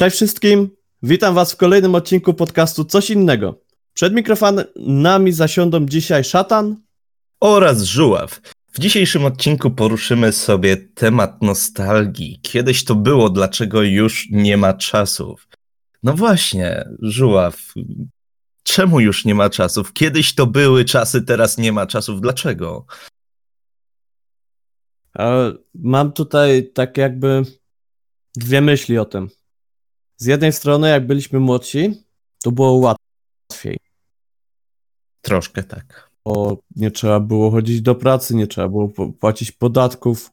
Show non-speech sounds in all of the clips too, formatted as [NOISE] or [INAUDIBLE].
Cześć wszystkim, witam was w kolejnym odcinku podcastu Coś Innego. Przed mikrofonami zasiądą dzisiaj Szatan oraz Żuław. W dzisiejszym odcinku poruszymy sobie temat nostalgii. Kiedyś to było, dlaczego już nie ma czasów. No właśnie, Żuław, czemu już nie ma czasów? Kiedyś to były czasy, teraz nie ma czasów. Dlaczego? Mam tutaj tak jakby dwie myśli o tym. Z jednej strony, jak byliśmy młodsi, to było łatwiej. Troszkę tak. Bo nie trzeba było chodzić do pracy, nie trzeba było płacić podatków,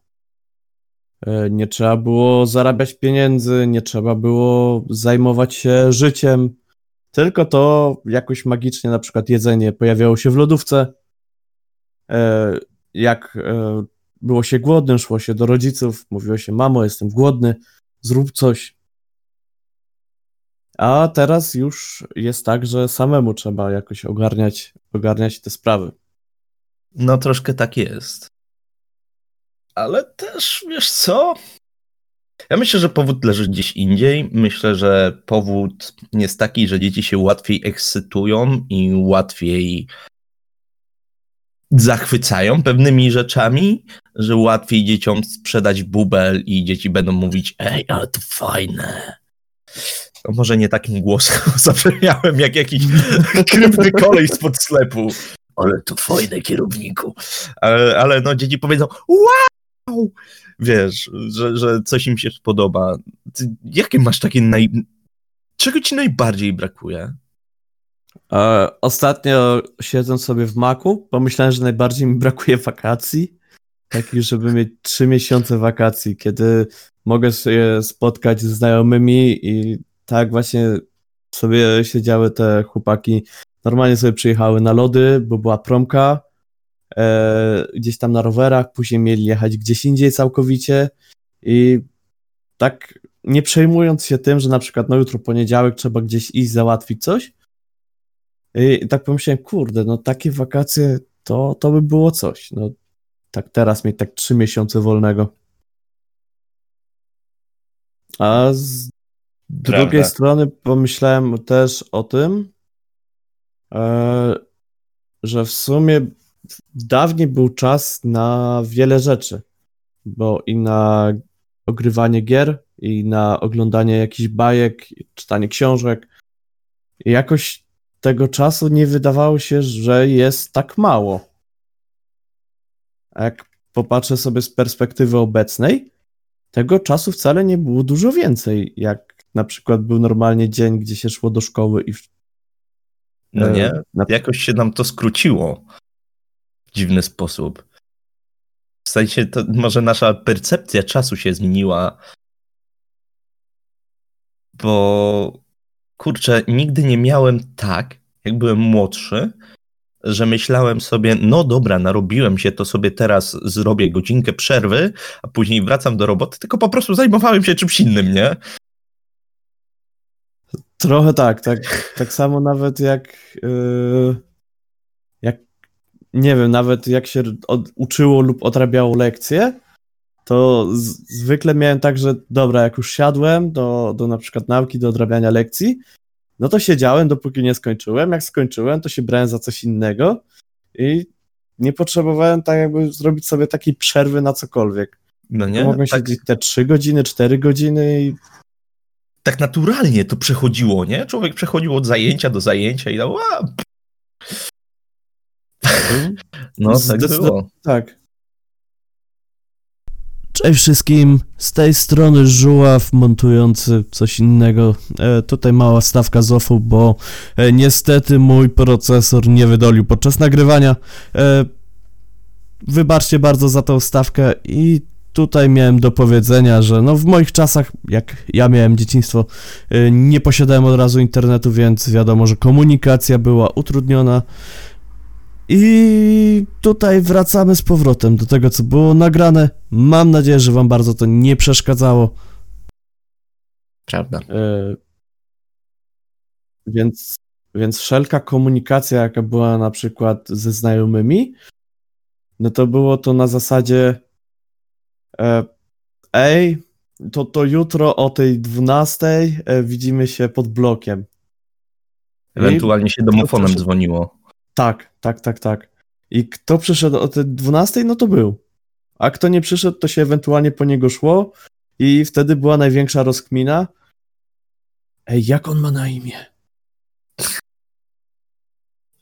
e, nie trzeba było zarabiać pieniędzy, nie trzeba było zajmować się życiem. Tylko to jakoś magicznie, na przykład jedzenie pojawiało się w lodówce. E, jak e, było się głodnym, szło się do rodziców, mówiło się: Mamo, jestem głodny, zrób coś. A teraz już jest tak, że samemu trzeba jakoś ogarniać, ogarniać te sprawy. No troszkę tak jest. Ale też, wiesz co? Ja myślę, że powód leży gdzieś indziej. Myślę, że powód jest taki, że dzieci się łatwiej ekscytują i łatwiej zachwycają pewnymi rzeczami, że łatwiej dzieciom sprzedać bubel i dzieci będą mówić: Ej, ale to fajne. Może nie takim głosem zapewniałem, jak jakiś [LAUGHS] krypny kolej spod sklepu. Ale to fajne, kierowniku. Ale, ale no dzieci powiedzą, wow! Wiesz, że, że coś im się spodoba. Ty, jakie masz takie naj... Czego ci najbardziej brakuje? E, ostatnio siedząc sobie w maku, pomyślałem, że najbardziej mi brakuje wakacji. Takich, żeby mieć trzy miesiące wakacji, kiedy mogę się spotkać z znajomymi i tak właśnie sobie siedziały te chłopaki. Normalnie sobie przyjechały na lody, bo była promka, e, gdzieś tam na rowerach, później mieli jechać gdzieś indziej całkowicie i tak nie przejmując się tym, że na przykład no jutro poniedziałek trzeba gdzieś iść załatwić coś. I tak pomyślałem, kurde, no takie wakacje to, to by było coś. No tak teraz mieć tak trzy miesiące wolnego. A z Prawda. drugiej strony pomyślałem też o tym, e, że w sumie dawniej był czas na wiele rzeczy, bo i na ogrywanie gier, i na oglądanie jakichś bajek, czytanie książek. I jakoś tego czasu nie wydawało się, że jest tak mało. A jak popatrzę sobie z perspektywy obecnej, tego czasu wcale nie było dużo więcej, jak na przykład był normalnie dzień, gdzie się szło do szkoły i. No nie, na... jakoś się nam to skróciło w dziwny sposób. W sensie, to może nasza percepcja czasu się zmieniła, bo kurczę, nigdy nie miałem tak, jak byłem młodszy, że myślałem sobie, no dobra, narobiłem się, to sobie teraz zrobię godzinkę przerwy, a później wracam do roboty, tylko po prostu zajmowałem się czymś innym, nie? Trochę tak, tak, tak samo nawet jak, yy, jak nie wiem, nawet jak się od, uczyło lub odrabiało lekcje, to z, zwykle miałem tak, że dobra, jak już siadłem do, do na przykład nauki, do odrabiania lekcji, no to siedziałem, dopóki nie skończyłem. Jak skończyłem, to się brałem za coś innego i nie potrzebowałem tak jakby zrobić sobie takiej przerwy na cokolwiek. No nie? Mogłem tak... siedzieć te 3 godziny, 4 godziny i tak naturalnie to przechodziło, nie? Człowiek przechodził od zajęcia do zajęcia i dał, a... No, tak było. Tak. Cześć wszystkim, z tej strony Żuław montujący coś innego. E, tutaj mała stawka z offu, bo e, niestety mój procesor nie wydolił podczas nagrywania. E, wybaczcie bardzo za tą stawkę i tutaj miałem do powiedzenia, że no w moich czasach, jak ja miałem dzieciństwo, y, nie posiadałem od razu internetu, więc wiadomo, że komunikacja była utrudniona. I tutaj wracamy z powrotem do tego, co było nagrane. Mam nadzieję, że Wam bardzo to nie przeszkadzało. Prawda. Y więc, więc wszelka komunikacja, jaka była na przykład ze znajomymi, no to było to na zasadzie ej, to, to jutro o tej 12 e, widzimy się pod blokiem. Ewentualnie się domofonem proszę. dzwoniło. Tak, tak, tak, tak. I kto przyszedł o tej 12, no to był. A kto nie przyszedł, to się ewentualnie po niego szło i wtedy była największa rozkmina. Ej, jak on ma na imię?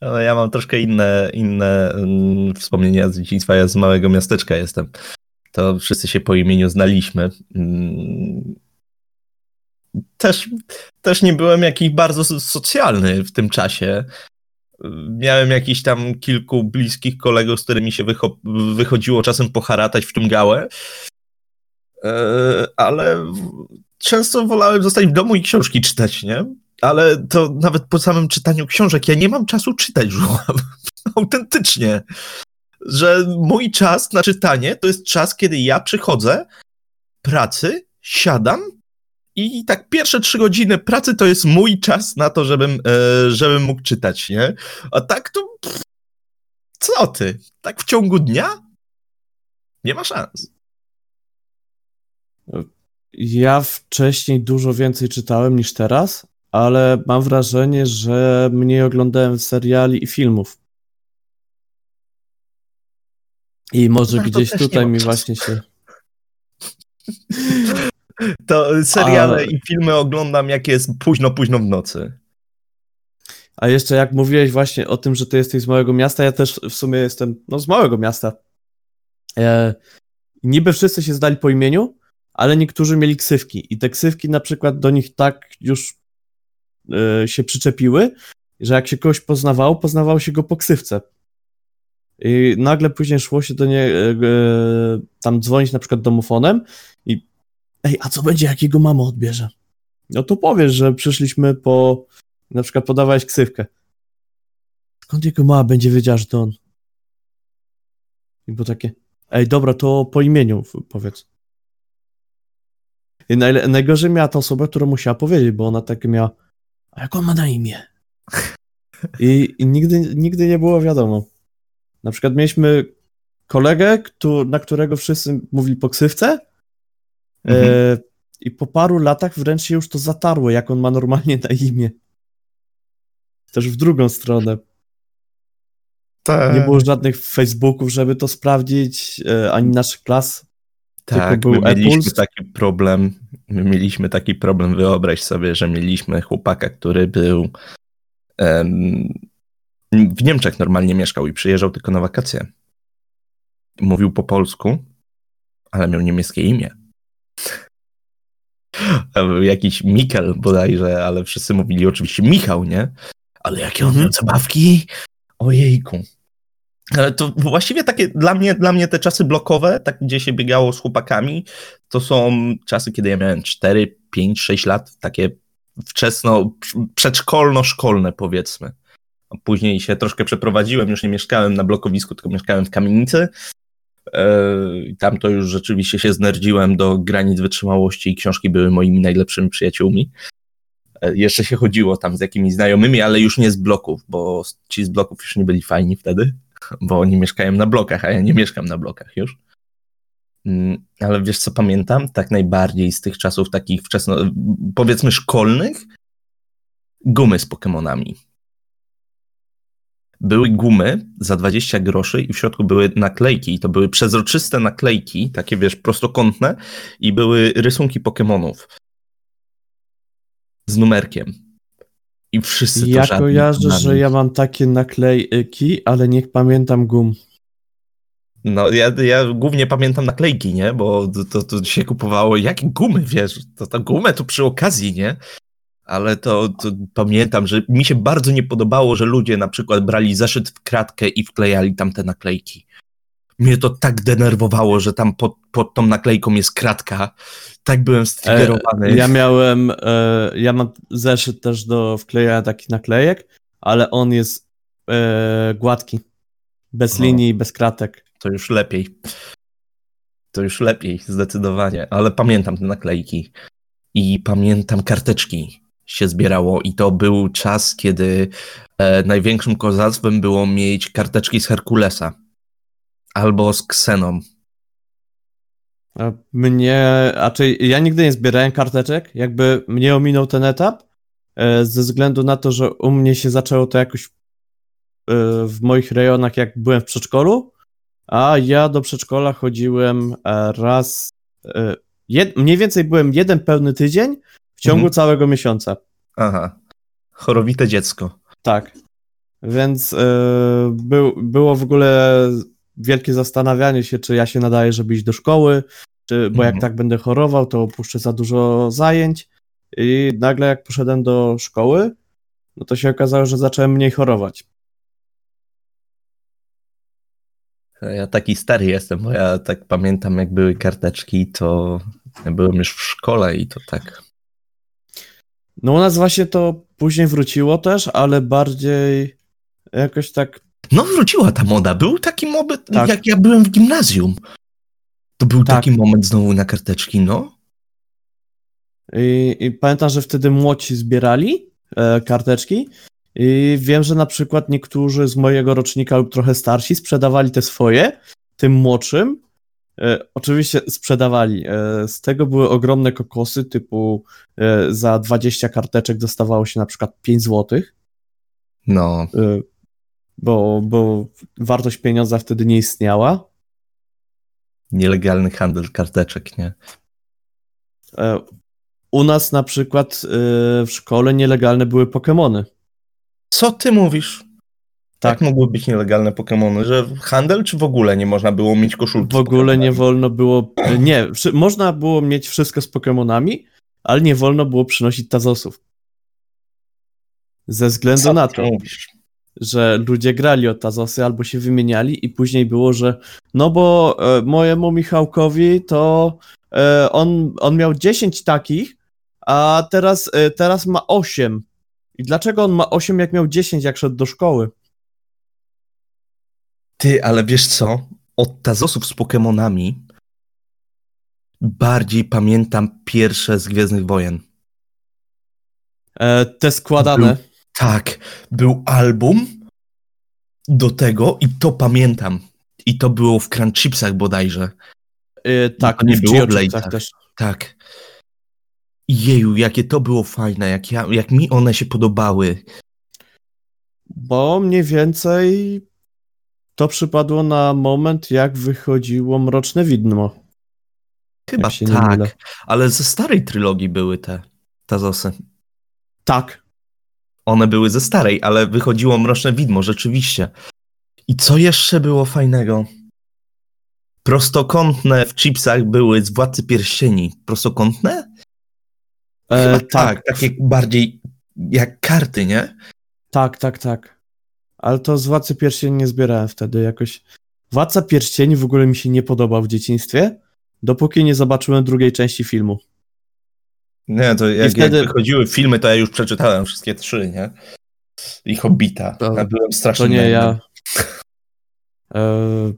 Ja mam troszkę inne, inne mm, wspomnienia z dzieciństwa. Ja z małego miasteczka jestem. To wszyscy się po imieniu znaliśmy. Mm. Też, też nie byłem jakiś bardzo so- socjalny w tym czasie. Miałem jakiś tam kilku bliskich kolegów, z którymi się wycho- wychodziło czasem poharatać w tym gałę. E, Ale często wolałem zostać w domu i książki czytać, nie? ale to nawet po samym czytaniu książek, ja nie mam czasu czytać, [LAUGHS] żuław. Autentycznie. Że mój czas na czytanie to jest czas, kiedy ja przychodzę pracy, siadam i tak pierwsze trzy godziny pracy to jest mój czas na to, żebym, e, żebym mógł czytać, nie? A tak to... pff, Co ty? Tak w ciągu dnia? Nie ma szans. Ja wcześniej dużo więcej czytałem niż teraz, ale mam wrażenie, że mniej oglądałem seriali i filmów. I może No, gdzieś tutaj mi właśnie się. To seriale Ale- i filmy oglądam, jak jest późno, późno w nocy. A jeszcze jak mówiłeś właśnie o tym, że ty jesteś z małego miasta, ja też w sumie jestem no, z małego miasta. E, niby wszyscy się zdali po imieniu, ale niektórzy mieli ksywki i te ksywki na przykład do nich tak już e, się przyczepiły, że jak się kogoś poznawało, poznawało się go po ksywce. I nagle później szło się do nie e, e, tam dzwonić na przykład domofonem i ej, a co będzie, jak jego mama odbierze? No to powiesz, że przyszliśmy po na przykład podawałeś ksywkę. Skąd jego mama będzie wiedziała, że to on? I było takie, ej, dobra, to po imieniu powiedz. I najle- najgorzej miała ta osoba, która musiała powiedzieć, bo ona takie miała, a jak on ma na imię? I, i nigdy, nigdy nie było wiadomo. Na przykład mieliśmy kolegę, któ- na którego wszyscy mówili po ksywce Mhm. e, i po paru latach wręcz się już to zatarło, jak on ma normalnie na imię. Też w drugą stronę. Tak. Nie było żadnych Facebooków, żeby to sprawdzić, e, ani naszych klas. Tak, my mieliśmy taki problem. My mieliśmy taki problem. Wyobraź sobie, że mieliśmy chłopaka, który był em, w Niemczech normalnie mieszkał i przyjeżdżał tylko na wakacje. Mówił po polsku, ale miał niemieckie imię. Jakiś Mikel bodajże, ale wszyscy mówili oczywiście Michał, nie? Ale jakie on Mhm. miał zabawki? Ojejku. Ale to właściwie takie dla mnie, dla mnie te czasy blokowe, tak gdzie się biegało z chłopakami, to są czasy, kiedy ja miałem 4, 5, 6 lat, takie wczesno, przedszkolno-szkolne powiedzmy. Później się troszkę przeprowadziłem, już nie mieszkałem na blokowisku, tylko mieszkałem w kamienicy. I Tam to już rzeczywiście się znerdziłem do granic wytrzymałości i książki były moimi najlepszymi przyjaciółmi. E, Jeszcze się chodziło tam z jakimiś znajomymi, ale już nie z bloków, bo ci z bloków już nie byli fajni wtedy, bo oni mieszkają na blokach, a ja nie mieszkam na blokach już. Mm, Ale wiesz co pamiętam? Tak najbardziej z tych czasów takich wczesno, powiedzmy szkolnych, gumy z Pokemonami. Były gumy za 20 groszy i w środku były naklejki. I to były przezroczyste naklejki, takie wiesz, prostokątne i były rysunki Pokemonów z numerkiem. I wszyscy to Ja kojarzę, że ja mam takie naklejki, ale niech pamiętam gum. No, ja, ja głównie pamiętam naklejki, nie? Bo to, to, to się kupowało, jakie gumy, wiesz? To, to gumę tu przy okazji, nie? Ale to, to pamiętam, że mi się bardzo nie podobało, że ludzie na przykład brali zeszyt w kratkę i wklejali tam te naklejki. Mnie to tak denerwowało, że tam pod, pod tą naklejką jest kratka. Tak byłem striggerowany. Ja miałem, e, ja mam zeszyt też do wklejania takich naklejek, ale on jest e, gładki. Bez O. linii, bez kratek. To już lepiej. To już lepiej, zdecydowanie. Ale pamiętam te naklejki. I pamiętam karteczki się zbierało. I to był czas, kiedy e, największym kozactwem było mieć karteczki z Herkulesa. Albo z Kseną. A Mnie, raczej ja nigdy nie zbierałem karteczek, jakby mnie ominął ten etap, e, ze względu na to, że u mnie się zaczęło to jakoś e, w moich rejonach, jak byłem w przedszkolu, a ja do przedszkola chodziłem e, raz, e, jed, mniej więcej byłem jeden pełny tydzień w ciągu Mhm. całego miesiąca. Aha. Chorowite dziecko. Tak. Więc e, był, było w ogóle wielkie zastanawianie się, czy ja się nadaję, żeby iść do szkoły, czy, bo jak Mhm. tak będę chorował, to opuszczę za dużo zajęć. I nagle jak poszedłem do szkoły, no to się okazało, że zacząłem mniej chorować. Ja taki stary jestem, bo ja tak pamiętam, jak były karteczki, to ja byłem już w szkole i to tak. No u nas właśnie to później wróciło też, ale bardziej jakoś tak No wróciła ta moda. Był taki moment, Tak. jak ja byłem w gimnazjum. To był Tak. taki moment znowu na karteczki, no. I, I pamiętam, że wtedy młodzi zbierali e, karteczki. I wiem, że na przykład niektórzy z mojego rocznika lub trochę starsi sprzedawali te swoje, tym młodszym. E, oczywiście sprzedawali. E, z tego były ogromne kokosy, typu e, za 20 karteczek dostawało się na przykład 5 zł, No, e, bo, bo wartość pieniądza wtedy nie istniała. nielegalny handel karteczek, nie? E, u nas na przykład e, w szkole nielegalne były Pokemony. Co ty mówisz? Tak. Tak mogły być nielegalne Pokémony, że handel czy w ogóle nie można było mieć koszulki? W ogóle nie wolno było. Nie, można było mieć wszystko z Pokemonami, ale nie wolno było przynosić tazosów. Ze względu Co na to, mówisz? że ludzie grali o tazosy albo się wymieniali, i później było, że no bo e, mojemu Michałkowi to e, on, on miał 10 takich, a teraz, e, teraz ma 8. I dlaczego on ma 8, jak miał 10, jak szedł do szkoły? Ty, ale wiesz co? Od Tazosów z Pokémonami bardziej pamiętam pierwsze z Gwiezdnych Wojen. E, te składane. Tak, był album do tego i to pamiętam. I to było w Crunchipsach bodajże. E, tak, to nie było Blade'ach. też. Tak. Jeju, jakie to było fajne, jak, ja, jak mi one się podobały. Bo mniej więcej to przypadło na moment, jak wychodziło Mroczne Widmo. Chyba się nie mylę. tak, ale ze starej trylogii były te Tazosy. Tak. One były ze starej, ale wychodziło Mroczne Widmo, rzeczywiście. I co jeszcze było fajnego? Prostokątne w chipsach były z Władcy Pierścieni. Prostokątne? E, tak, tak, takie bardziej jak karty, nie? tak, tak, tak. Ale to z Władcy Pierścieni nie zbierałem wtedy jakoś. Władca Pierścieni w ogóle mi się nie podobał w dzieciństwie, dopóki nie zobaczyłem drugiej części filmu. Nie, to jak, wtedy- jak wychodziły filmy, to ja już przeczytałem wszystkie trzy, nie? I Hobbita. To- ja byłem strasznie To nie ja. E,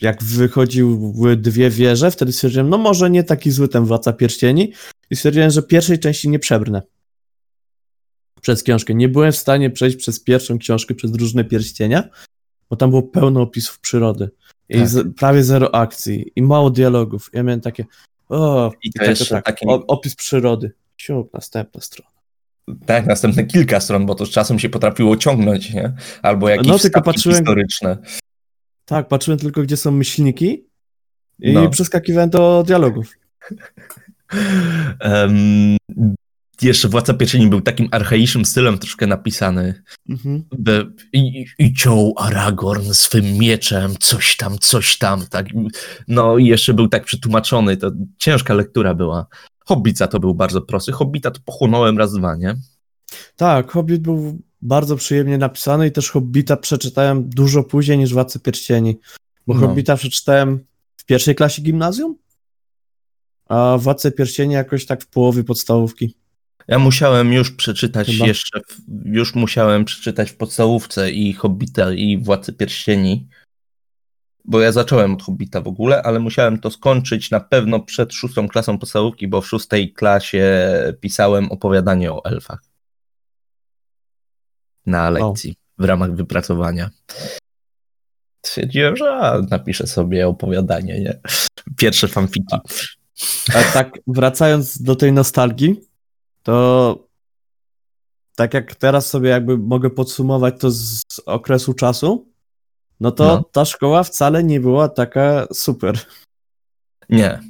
jak wychodziły dwie wieże, wtedy stwierdziłem, no może nie taki zły ten Władca Pierścieni i stwierdziłem, że pierwszej części nie przebrnę. Przez książkę. Nie byłem w stanie przejść przez pierwszą książkę, przez różne pierścienia, bo tam było pełno opisów przyrody. I Tak. z, prawie zero akcji i mało dialogów. Ja miałem takie, o, I to tak, jeszcze tak, taki- opis przyrody. Siup, następna strona. Tak, następne kilka stron, bo to z czasem się potrafiło ciągnąć, nie? Albo jakieś No, tylko patrzyłem- historyczne. Tak, patrzyłem tylko, gdzie są myślniki i No. przeskakiwałem do dialogów. [LAUGHS] Em, jeszcze Władca Pierścieni był takim archaicznym stylem troszkę napisany. Mhm. I, I ciął Aragorn swym mieczem, coś tam, coś tam, tak. No i jeszcze był tak przetłumaczony, to ciężka lektura była. Hobbit za to był bardzo prosty. Hobbita to pochłonąłem raz, dwa, nie? Tak, Hobbit był bardzo przyjemnie napisany i też Hobbita przeczytałem dużo później niż Władcę Pierścieni. Bo No. Hobbita przeczytałem w pierwszej klasie gimnazjum, a Władcę Pierścieni jakoś tak w połowie podstawówki. Ja musiałem już przeczytać Chyba. jeszcze, już musiałem przeczytać w podstawówce i Hobbita i Władcę Pierścieni, bo ja zacząłem od Hobbita w ogóle, ale musiałem to skończyć na pewno przed szóstą klasą podstawówki, bo w szóstej klasie pisałem opowiadanie o elfach na lekcji w ramach wypracowania. stwierdziłem, że a, napiszę sobie opowiadanie, nie? Pierwsze fanfiki. A tak wracając do tej nostalgii, to tak jak teraz sobie jakby mogę podsumować to z okresu czasu, no to No. ta szkoła wcale nie była taka super. Nie.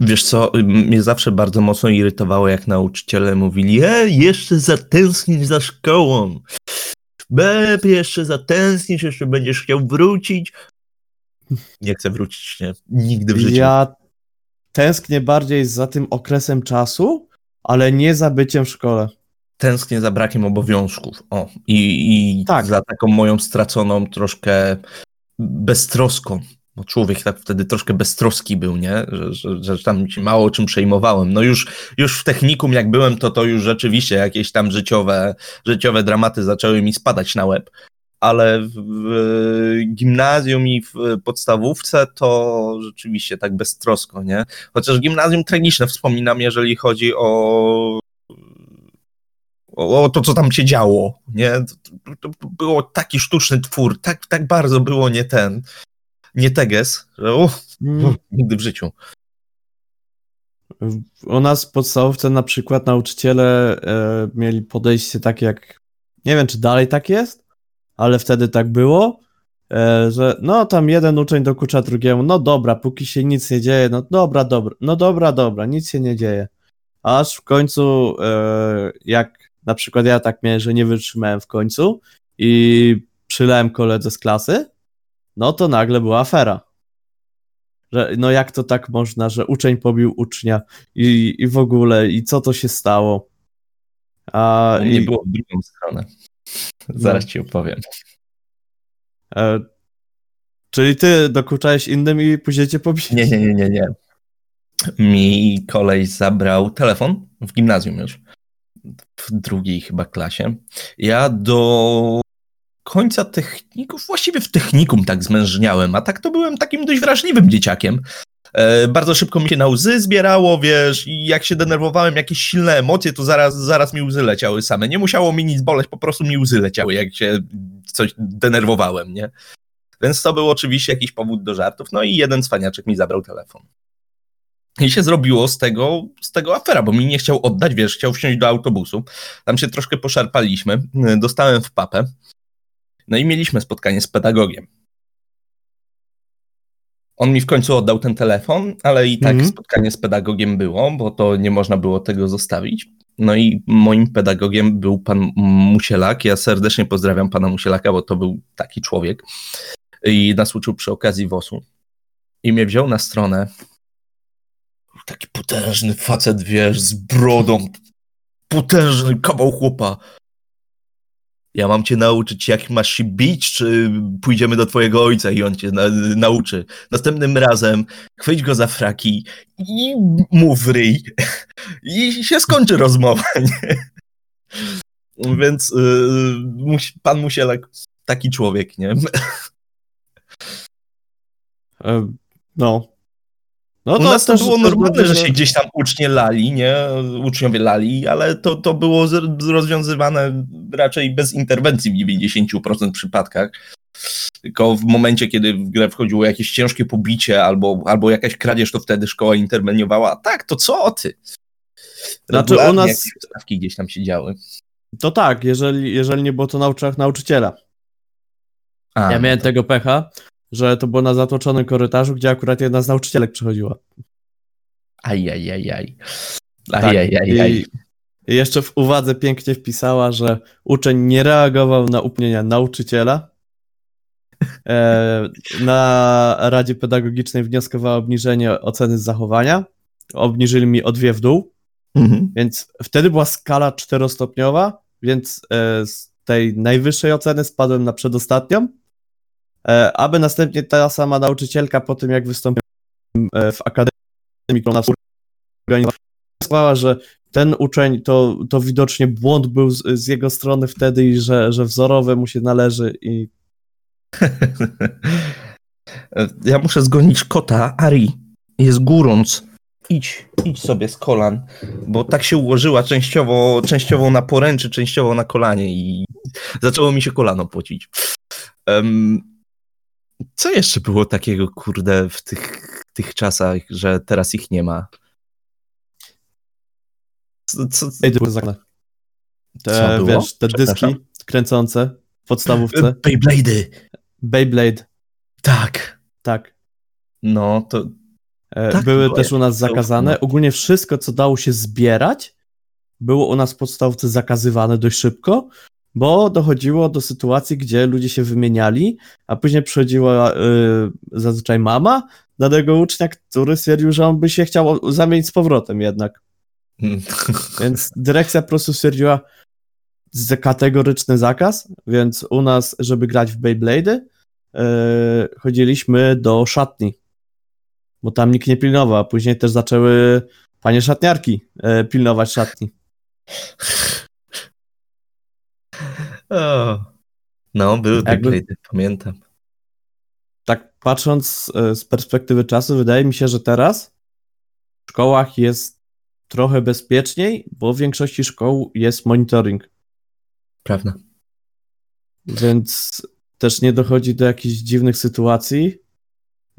Wiesz co, mnie zawsze bardzo mocno irytowało, jak nauczyciele mówili, e, jeszcze zatęsknisz za szkołą. Beb, jeszcze zatęsknisz, jeszcze będziesz chciał wrócić. Nie chcę wrócić, nie. Nigdy w życiu. Ja tęsknię bardziej za tym okresem czasu, ale nie za byciem w szkole. Tęsknię za brakiem obowiązków. O, i, i Tak. za taką moją straconą troszkę beztroską. Bo człowiek tak wtedy troszkę beztroski był, nie? Że, że, że tam się mało o czym przejmowałem. No już, już w technikum jak byłem, to to już rzeczywiście jakieś tam życiowe, życiowe dramaty zaczęły mi spadać na łeb. Ale w, gimnazjum i w podstawówce to rzeczywiście tak beztrosko, nie? Chociaż gimnazjum tragiczne wspominam, jeżeli chodzi o o, to, co tam się działo, nie? To, było taki sztuczny twór, tak, tak bardzo było nie ten, nie teges, że uff, Mm. nigdy w życiu. U nas w podstawówce na przykład nauczyciele e, mieli podejście takie jak, nie wiem czy dalej tak jest, ale wtedy tak było, e, że no tam jeden uczeń dokucza drugiemu, no dobra, póki się nic nie dzieje, no dobra, dobra, no dobra, dobra, nic się nie dzieje. Aż w końcu, e, jak na przykład ja tak miałem, że nie wytrzymałem w końcu i przylałem koledze z klasy, no to nagle była afera. Że, no jak to tak można, że uczeń pobił ucznia i, i w ogóle, i co to się stało? A, U mnie i, było w drugą stronę. [LAUGHS] Zaraz ci opowiem. e, czyli ty dokuczałeś innym i później cię pobili. Nie, nie, nie, nie, nie. Mi koleś zabrał telefon w gimnazjum już. W drugiej chyba klasie. Ja do końca techników, właściwie w technikum tak zmężniałem, a tak to byłem takim dość wrażliwym dzieciakiem. E, bardzo szybko mi się na łzy zbierało, wiesz, i jak się denerwowałem, jakieś silne emocje, to zaraz, zaraz mi łzy leciały same. Nie musiało mi nic boleć, po prostu mi łzy leciały, jak się coś denerwowałem, nie? Więc to był oczywiście jakiś powód do żartów. No i jeden cwaniaczek mi zabrał telefon. I się zrobiło z tego, z tego afera, bo mi nie chciał oddać, wiesz, chciał wsiąść do autobusu. Tam się troszkę poszarpaliśmy, dostałem w papę. No i mieliśmy spotkanie z pedagogiem. On mi w końcu oddał ten telefon, ale i tak Mhm. spotkanie z pedagogiem było, bo to nie można było tego zostawić. No i moim pedagogiem był pan Musielak. Ja serdecznie pozdrawiam pana Musielaka, bo to był taki człowiek. I nas uczył przy okazji WOS-u. I mnie wziął na stronę. Taki potężny facet, wiesz, z brodą. Potężny kawał chłopa. Ja mam cię nauczyć, jak masz się bić, czy pójdziemy do twojego ojca i on cię na, nauczy. Następnym razem chwyć go za fraki i mów ryj. I się skończy rozmowa, [LAUGHS] nie? Więc musi, pan Musielak, taki człowiek, nie? E, no. No U nas to też- było normalne, że się gdzieś tam ucznie lali, nie? Uczniowie lali, ale to, to było rozwiązywane raczej bez interwencji w 90% przypadkach. Tylko w momencie, kiedy w grę wchodziło jakieś ciężkie pobicie albo, albo jakaś kradzież, to wtedy szkoła interweniowała. A tak, to co ty? Znaczy, u nas- jakieś stawki gdzieś tam się działy. To tak, jeżeli, jeżeli nie było to na oczach nauczyciela. A, Ja miałem to- tego pecha, że to było na zatłoczonym korytarzu, gdzie akurat jedna z nauczycielek przychodziła. Ajajajaj. Tak, Ajajajaj. I, I jeszcze w uwadze pięknie wpisała, że uczeń nie reagował na upnienia nauczyciela. E, na Radzie Pedagogicznej wnioskowała o obniżenie oceny zachowania. Obniżyli mi o dwie w dół, Mhm. więc wtedy była skala czterostopniowa, więc e, z tej najwyższej oceny spadłem na przedostatnią, aby następnie ta sama nauczycielka po tym, jak wystąpiłem e, w akademii, nas organizowała, że ten uczeń to, to widocznie błąd był z, z jego strony wtedy i że, że wzorowe mu się należy i [LAUGHS] Ja muszę zgonić kota. Ari, jest górąc. Idź, idź sobie z kolan, bo tak się ułożyła częściowo, częściowo na poręczy, częściowo na kolanie i zaczęło mi się kolano pocić. Em, Co jeszcze było takiego, kurde, w tych, tych czasach, że teraz ich nie ma? Co, co, Ej, to było zagrane. Co Te, było? wiesz, te dyski kręcące w podstawówce. Beyblade'y! Beyblade, Tak. tak. No, to E, Tak, były było też u nas to zakazane. Ogólnie wszystko, co dało się zbierać, było u nas w podstawce zakazywane dość szybko, bo dochodziło do sytuacji, gdzie ludzie się wymieniali, a później przychodziła y, zazwyczaj mama danego ucznia, który stwierdził, że on by się chciał zamienić z powrotem jednak. Więc dyrekcja po prostu stwierdziła z- kategoryczny zakaz, więc u nas, żeby grać w Beyblade'y, yy, chodziliśmy do szatni, bo tam nikt nie pilnował, a później też zaczęły panie szatniarki yy, pilnować szatni. O. No, były Jakby- Beyblade'y, pamiętam. Tak patrząc yy, z perspektywy czasu, wydaje mi się, że teraz w szkołach jest trochę bezpieczniej, bo w większości szkół jest monitoring. Prawda. więc też nie dochodzi do jakichś dziwnych sytuacji.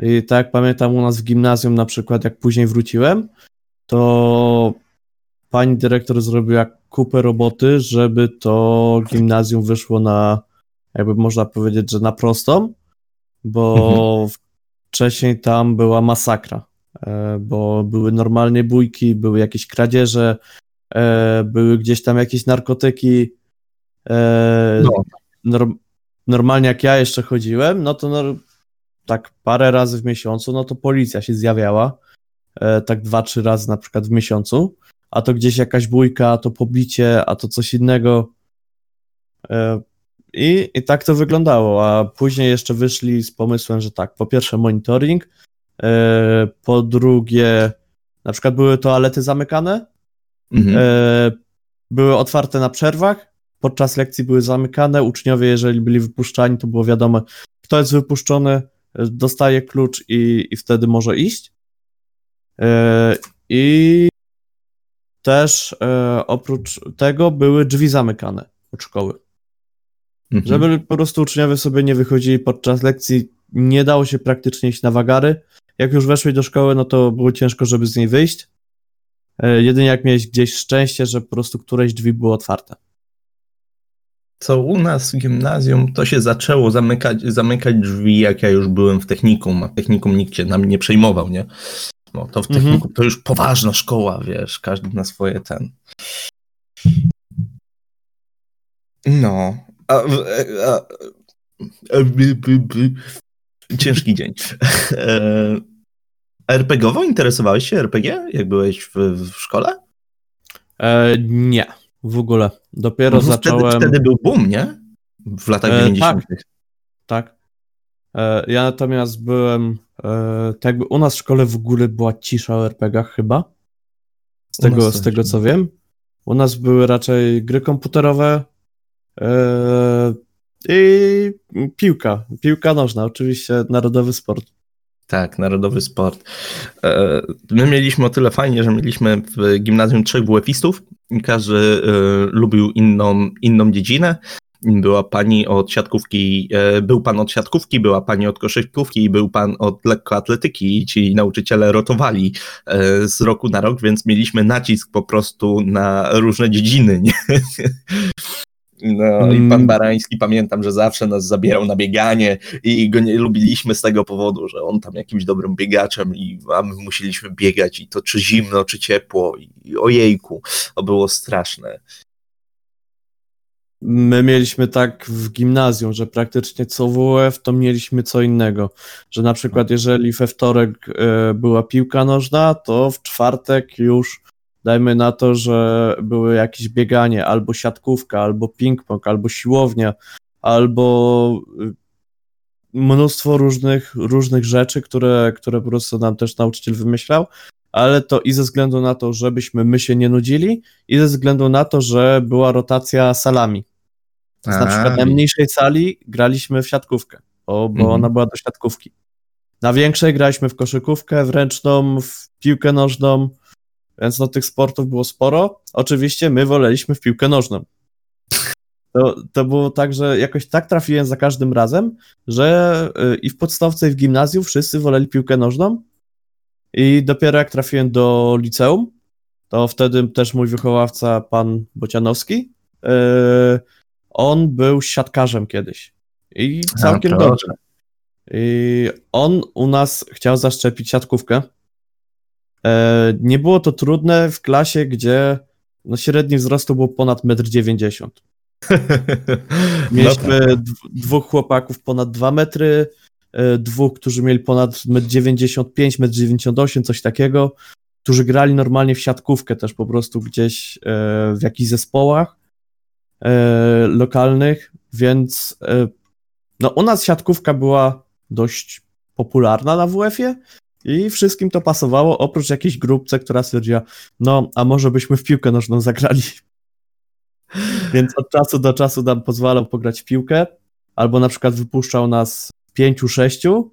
I tak jak pamiętam u nas w gimnazjum na przykład, jak później wróciłem, to pani dyrektor zrobiła kupę roboty, żeby to gimnazjum wyszło na, jakby można powiedzieć, że na prostą, bo wcześniej tam była masakra, e, bo były normalnie bójki, były jakieś kradzieże, e, były gdzieś tam jakieś narkotyki, e, No. norm, normalnie jak ja jeszcze chodziłem, no to nor, tak parę razy w miesiącu, no to policja się zjawiała, tak dwa, trzy razy na przykład w miesiącu, a to gdzieś jakaś bójka, a to pobicie, a to coś innego. E, I, I tak to wyglądało, a później jeszcze wyszli z pomysłem, że tak, po pierwsze monitoring, e, po drugie na przykład były toalety zamykane, Mhm. E, były otwarte na przerwach, podczas lekcji były zamykane. Uczniowie, jeżeli byli wypuszczani, to było wiadomo, kto jest wypuszczony, dostaje klucz i, i wtedy może iść. I też e, oprócz tego były drzwi zamykane od szkoły. Mhm. Żeby po prostu uczniowie sobie nie wychodzili podczas lekcji, nie dało się praktycznie iść na wagary. Jak już weszli do szkoły, no to było ciężko, żeby z niej wyjść. E, Jedynie jak miałeś gdzieś szczęście, że po prostu któreś drzwi były otwarte. Co u nas w gimnazjum, to się zaczęło zamykać, zamykać drzwi, jak ja już byłem w technikum, a w technikum nikt się nam nie przejmował, nie? No to w Mhm. technikum to już poważna szkoła, wiesz, każdy na swoje ten. No. A, a, a, a, by, by, by. Ciężki dzień. E, RPG-owo interesowałeś się RPG, jak byłeś w, w szkole? E, nie, w ogóle. Dopiero No, zacząłem. Wtedy, wtedy był boom, nie? W latach E, 90. Tak. E, ja natomiast byłem. E, tak jakby u nas w szkole w ogóle była cisza o RPG-ach chyba. Z tego, z tego co wiem. U nas były raczej gry komputerowe e, i piłka. Piłka nożna, oczywiście narodowy sport. Tak, narodowy sport. E, My mieliśmy o tyle fajnie, że mieliśmy w gimnazjum trzech WF-istów i każdy e, lubił inną, inną dziedzinę. Była pani od siatkówki, e, był pan od siatkówki, była pani od koszykówki i był pan od lekkoatletyki i ci nauczyciele rotowali e, z roku na rok, więc mieliśmy nacisk po prostu na różne dziedziny. Nie? [LAUGHS] No i pan Mm. Barański pamiętam, że zawsze nas zabierał na bieganie i go nie lubiliśmy z tego powodu, że on tam jakimś dobrym biegaczem i a my musieliśmy biegać i to czy zimno, czy ciepło i ojejku, to było straszne. My mieliśmy tak w gimnazjum, że praktycznie co WF to mieliśmy co innego. Że na przykład jeżeli we wtorek e, była piłka nożna, to w czwartek już dajmy na to, że były jakieś bieganie, albo siatkówka, albo ping-pong, albo siłownia, albo y, mnóstwo różnych, różnych rzeczy, które, które po prostu nam też nauczyciel wymyślał, ale to i ze względu na to, żebyśmy my się nie nudzili, i ze względu na to, że była rotacja salami. Więc na A, przykład na mniejszej sali graliśmy w siatkówkę, bo, bo Mhm. ona była do siatkówki. Na większej graliśmy w koszykówkę, w ręczną, w piłkę nożną, więc no tych sportów było sporo. Oczywiście my woleliśmy w piłkę nożną. To, to było tak, że jakoś tak trafiłem za każdym razem, że y, i w podstawce, i w gimnazjum wszyscy woleli piłkę nożną. I dopiero jak trafiłem do liceum, to wtedy też mój wychowawca, pan Bocianowski, y, on był siatkarzem kiedyś. I całkiem A, dobrze. I on u nas chciał zaszczepić siatkówkę. E, Nie było to trudne w klasie, gdzie no średni wzrostu był ponad 1,90 m. [LAUGHS] Mieliśmy No dw- dwóch chłopaków ponad 2 metry, e, dwóch, którzy mieli ponad 1,95 m, 1,98 m, coś takiego, którzy grali normalnie w siatkówkę też po prostu gdzieś e, w jakichś zespołach e, lokalnych, więc e, no u nas siatkówka była dość popularna na WF-ie i wszystkim to pasowało, oprócz jakiejś grupce, która stwierdziła, no a może byśmy w piłkę nożną zagrali. [LAUGHS] Więc od czasu do czasu nam pozwalał pograć w piłkę, albo na przykład wypuszczał nas pięciu, sześciu,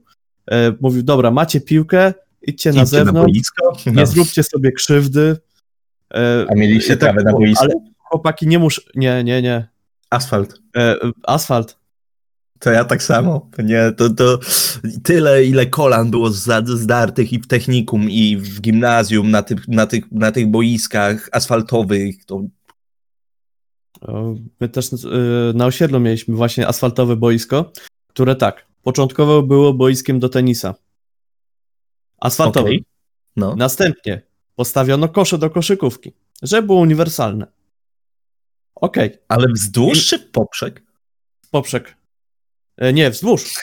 e, mówił, dobra, macie piłkę, idźcie na Idźcie na zewnątrz, boisko. nie No. zróbcie sobie krzywdy. E, A mieliście i tak trawę na boisku? Ale chłopaki nie musz... Nie, nie, nie. Asfalt. E, asfalt. To ja tak samo. Nie, to, to tyle, ile kolan było zdartych i w technikum, i w gimnazjum, na tych, na tych, na tych boiskach asfaltowych. To My też y, na osiedlu mieliśmy właśnie asfaltowe boisko, które tak, początkowo było boiskiem do tenisa. Asfaltowe. Okej. No. Następnie postawiono kosze do koszykówki, żeby było uniwersalne. Okej, Ale wzdłuż czy poprzek? poprzek. E, nie, wzdłuż.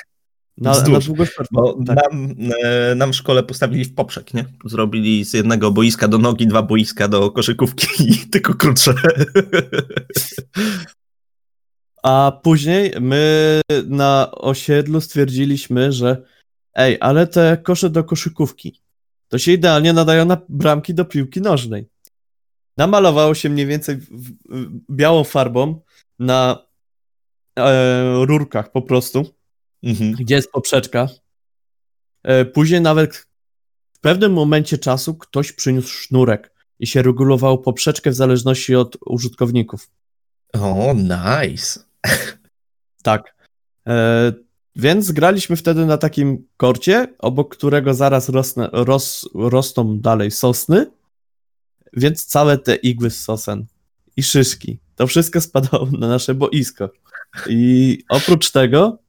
Na, Wzdłuż. na Bo tak. nam, e, nam w szkole postawili w poprzek, nie? Zrobili z jednego boiska do nogi, dwa boiska do koszykówki i [LAUGHS] tylko krótsze. A później my na osiedlu stwierdziliśmy, że ej, ale te kosze do koszykówki to się idealnie nadają na bramki do piłki nożnej. Namalowało się mniej więcej białą farbą na e, rurkach po prostu, Mhm. gdzie jest poprzeczka. E, później nawet w pewnym momencie czasu ktoś przyniósł sznurek i się regulowało poprzeczkę w zależności od użytkowników. O, nice. Tak. E, więc graliśmy wtedy na takim korcie, obok którego zaraz ros, rosną dalej sosny, więc całe te igły z sosen i szyszki, to wszystko spadało na nasze boisko. I oprócz tego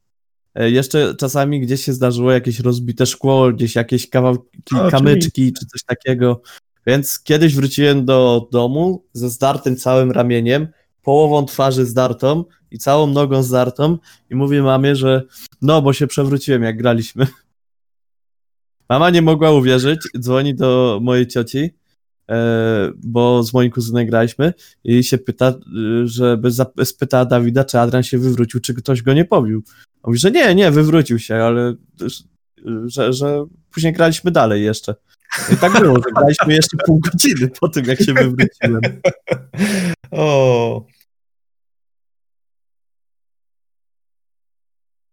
e, jeszcze czasami gdzieś się zdarzyło jakieś rozbite szkło, gdzieś jakieś kawałki, kamyczki czy coś takiego. Więc kiedyś wróciłem do domu ze zdartym całym ramieniem, połową twarzy zdartą i całą nogą zdartą i mówię mamie, że no, bo się przewróciłem jak graliśmy. Mama nie mogła uwierzyć, dzwoni do mojej cioci, bo z moim kuzynem graliśmy i się pyta, e, żeby spytała Dawida, czy Adrian się wywrócił, czy ktoś go nie pobił. On mówi, że nie, nie, wywrócił się, ale e, że, że później graliśmy dalej jeszcze. I tak było, że graliśmy jeszcze pół godziny po tym, jak się wywróciłem. [LAUGHS] O.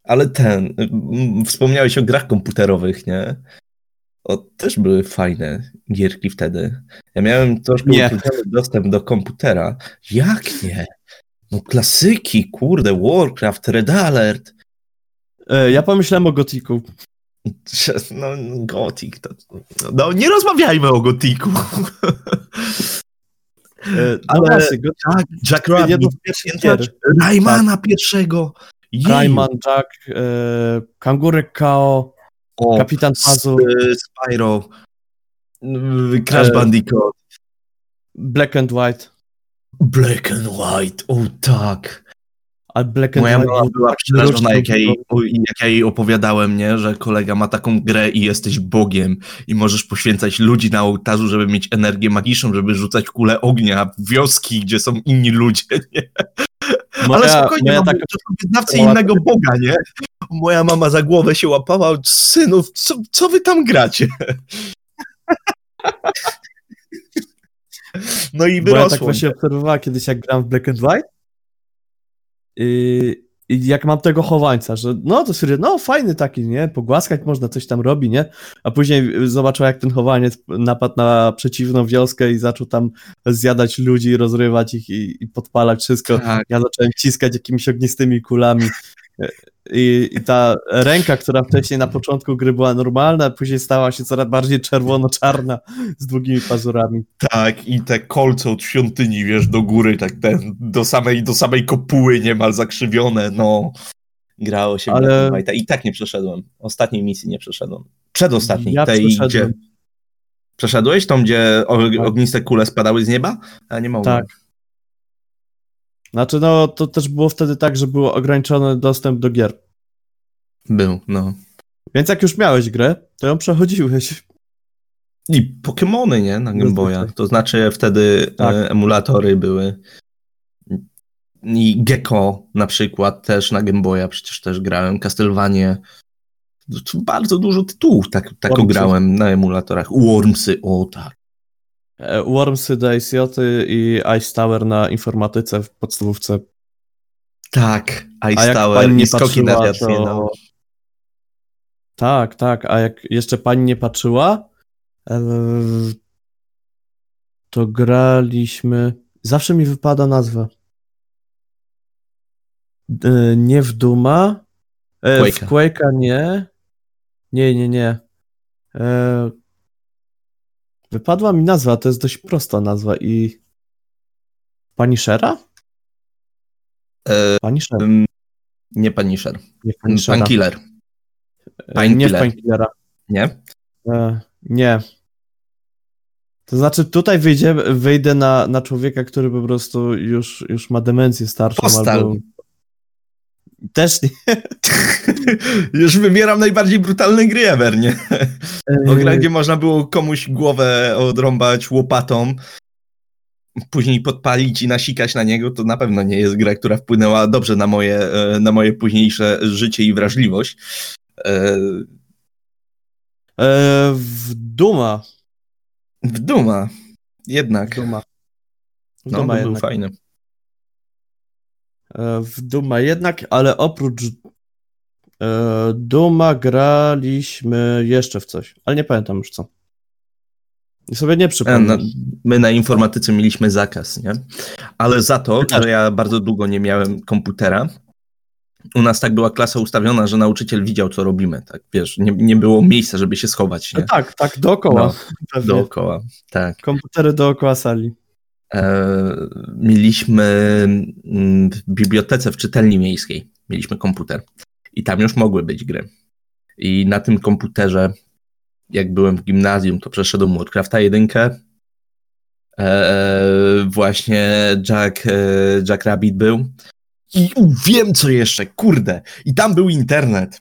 Ale ten, mm, wspomniałeś o grach komputerowych, nie? O, też były fajne gierki wtedy. Ja miałem troszkę utrudniony dostęp do komputera. Jak nie? No klasyki, kurde, Warcraft, Red Alert. E, Ja pomyślałem o Gotiku. No, Gothic. To, no, nie rozmawiajmy o Gothicu. E, Ale- no właśnie, Gothic Tak, Jack Rabbit. Raymana pierwszego. Jeju. Rayman, Jack, e, Kangurek Kao, O, Kapitan Pazu, S- Spyro, Crash E, Bandicoot, Black and White. Black and White, o tak. A Black and Moja White mama był była przerażona, jak ja, jej, jak ja jej opowiadałem, nie, że kolega ma taką grę i jesteś Bogiem i możesz poświęcać ludzi na ołtarzu, żeby mieć energię magiczną, żeby rzucać kule ognia w wioski, gdzie są inni ludzie, [LAUGHS] nie? Moja, Ale spokojnie, moja taka, są wyznawcy innego Boga, nie? Moja mama za głowę się łapała, synów, co, co wy tam gracie? [LAUGHS] No i bo ja tak wyrosło. właśnie obserwowała kiedyś, jak gram w Black and White. I, i jak mam tego chowańca, że no to sobie, no fajny taki, nie? Pogłaskać można, coś tam robi, nie? A później zobaczył, jak ten chowaniec napadł na przeciwną wioskę i zaczął tam zjadać ludzi, rozrywać ich i, i podpalać wszystko. Tak. Ja zacząłem ciskać jakimiś ognistymi kulami. I, I ta ręka, która wcześniej na początku gry była normalna, później stała się coraz bardziej czerwono-czarna z długimi pazurami. Tak, i te kolce od świątyni, wiesz, do góry, tak ten, do samej, do samej kopuły niemal zakrzywione, no. Grało się Ale-. I tak nie przeszedłem. Ostatniej misji nie przeszedłem. Przedostatniej, Ja tej, przeszedłem. gdzie... Przeszedłeś? Tą, gdzie Tak. ogniste kule spadały z nieba? A nie mogłem. Tak. Znaczy, no to też było wtedy tak, że był ograniczony dostęp do gier. Był, no. Więc jak już miałeś grę, to ją przechodziłeś. I Pokemony, nie? Na Game Boya. To znaczy wtedy Tak. e, emulatory były. I Gecko na przykład też na Game Boya przecież też grałem. Castlevanie. Bardzo dużo tytułów tak, tak grałem na emulatorach. Wormsy, o tak. E, Wormsy, DSJ i Ice Tower na informatyce w podstawówce. Tak, A Ice jak Tower pani nie i skoki patrzyła, narciarstwie. to... No. Tak, tak, a jak jeszcze pani nie patrzyła, e, to graliśmy... Zawsze mi wypada nazwa. Nie w Duma, e, w Quake'a. Quake'a nie. Nie, nie, nie. Wypadła mi nazwa, to jest dość prosta nazwa i... Pani Shera? E, Pani nie Punisher. Nie, pani Shera. Painkiller, E, Nie w Painkiller. Painkillera. nie? E, nie. To znaczy tutaj wyjdzie, wyjdę na, na człowieka, który po prostu już, już ma demencję starszą Postal. albo... Też nie. [LAUGHS] Już wybieram najbardziej brutalne gry ever, nie? O grę, gdzie można było komuś głowę odrąbać łopatą, później podpalić i nasikać na niego, to na pewno nie jest gra, która wpłynęła dobrze na moje, e, na moje późniejsze życie i wrażliwość. E, E, w Duma. W Duma. Jednak. W Duma. W No, Duma to był fajny. E, w Duma jednak, ale oprócz e, Duma graliśmy jeszcze w coś, ale nie pamiętam już co. I sobie nie E, przypomnę. no, my na informatyce mieliśmy zakaz, nie? Ale za to, Tak. że ja bardzo długo nie miałem komputera, u nas tak była klasa ustawiona, że nauczyciel widział, co robimy, tak, wiesz, nie, nie było miejsca, żeby się schować, No nie? tak, tak, dookoła. No. Dookoła, tak. Komputery dookoła sali. E, mieliśmy mm, w bibliotece w czytelni miejskiej, mieliśmy komputer i tam już mogły być gry. I na tym komputerze, jak byłem w gimnazjum, to przeszedłem Warcrafta 1, e, właśnie Jack, e, Jack Rabbit był i wiem co jeszcze, kurde, i tam był internet.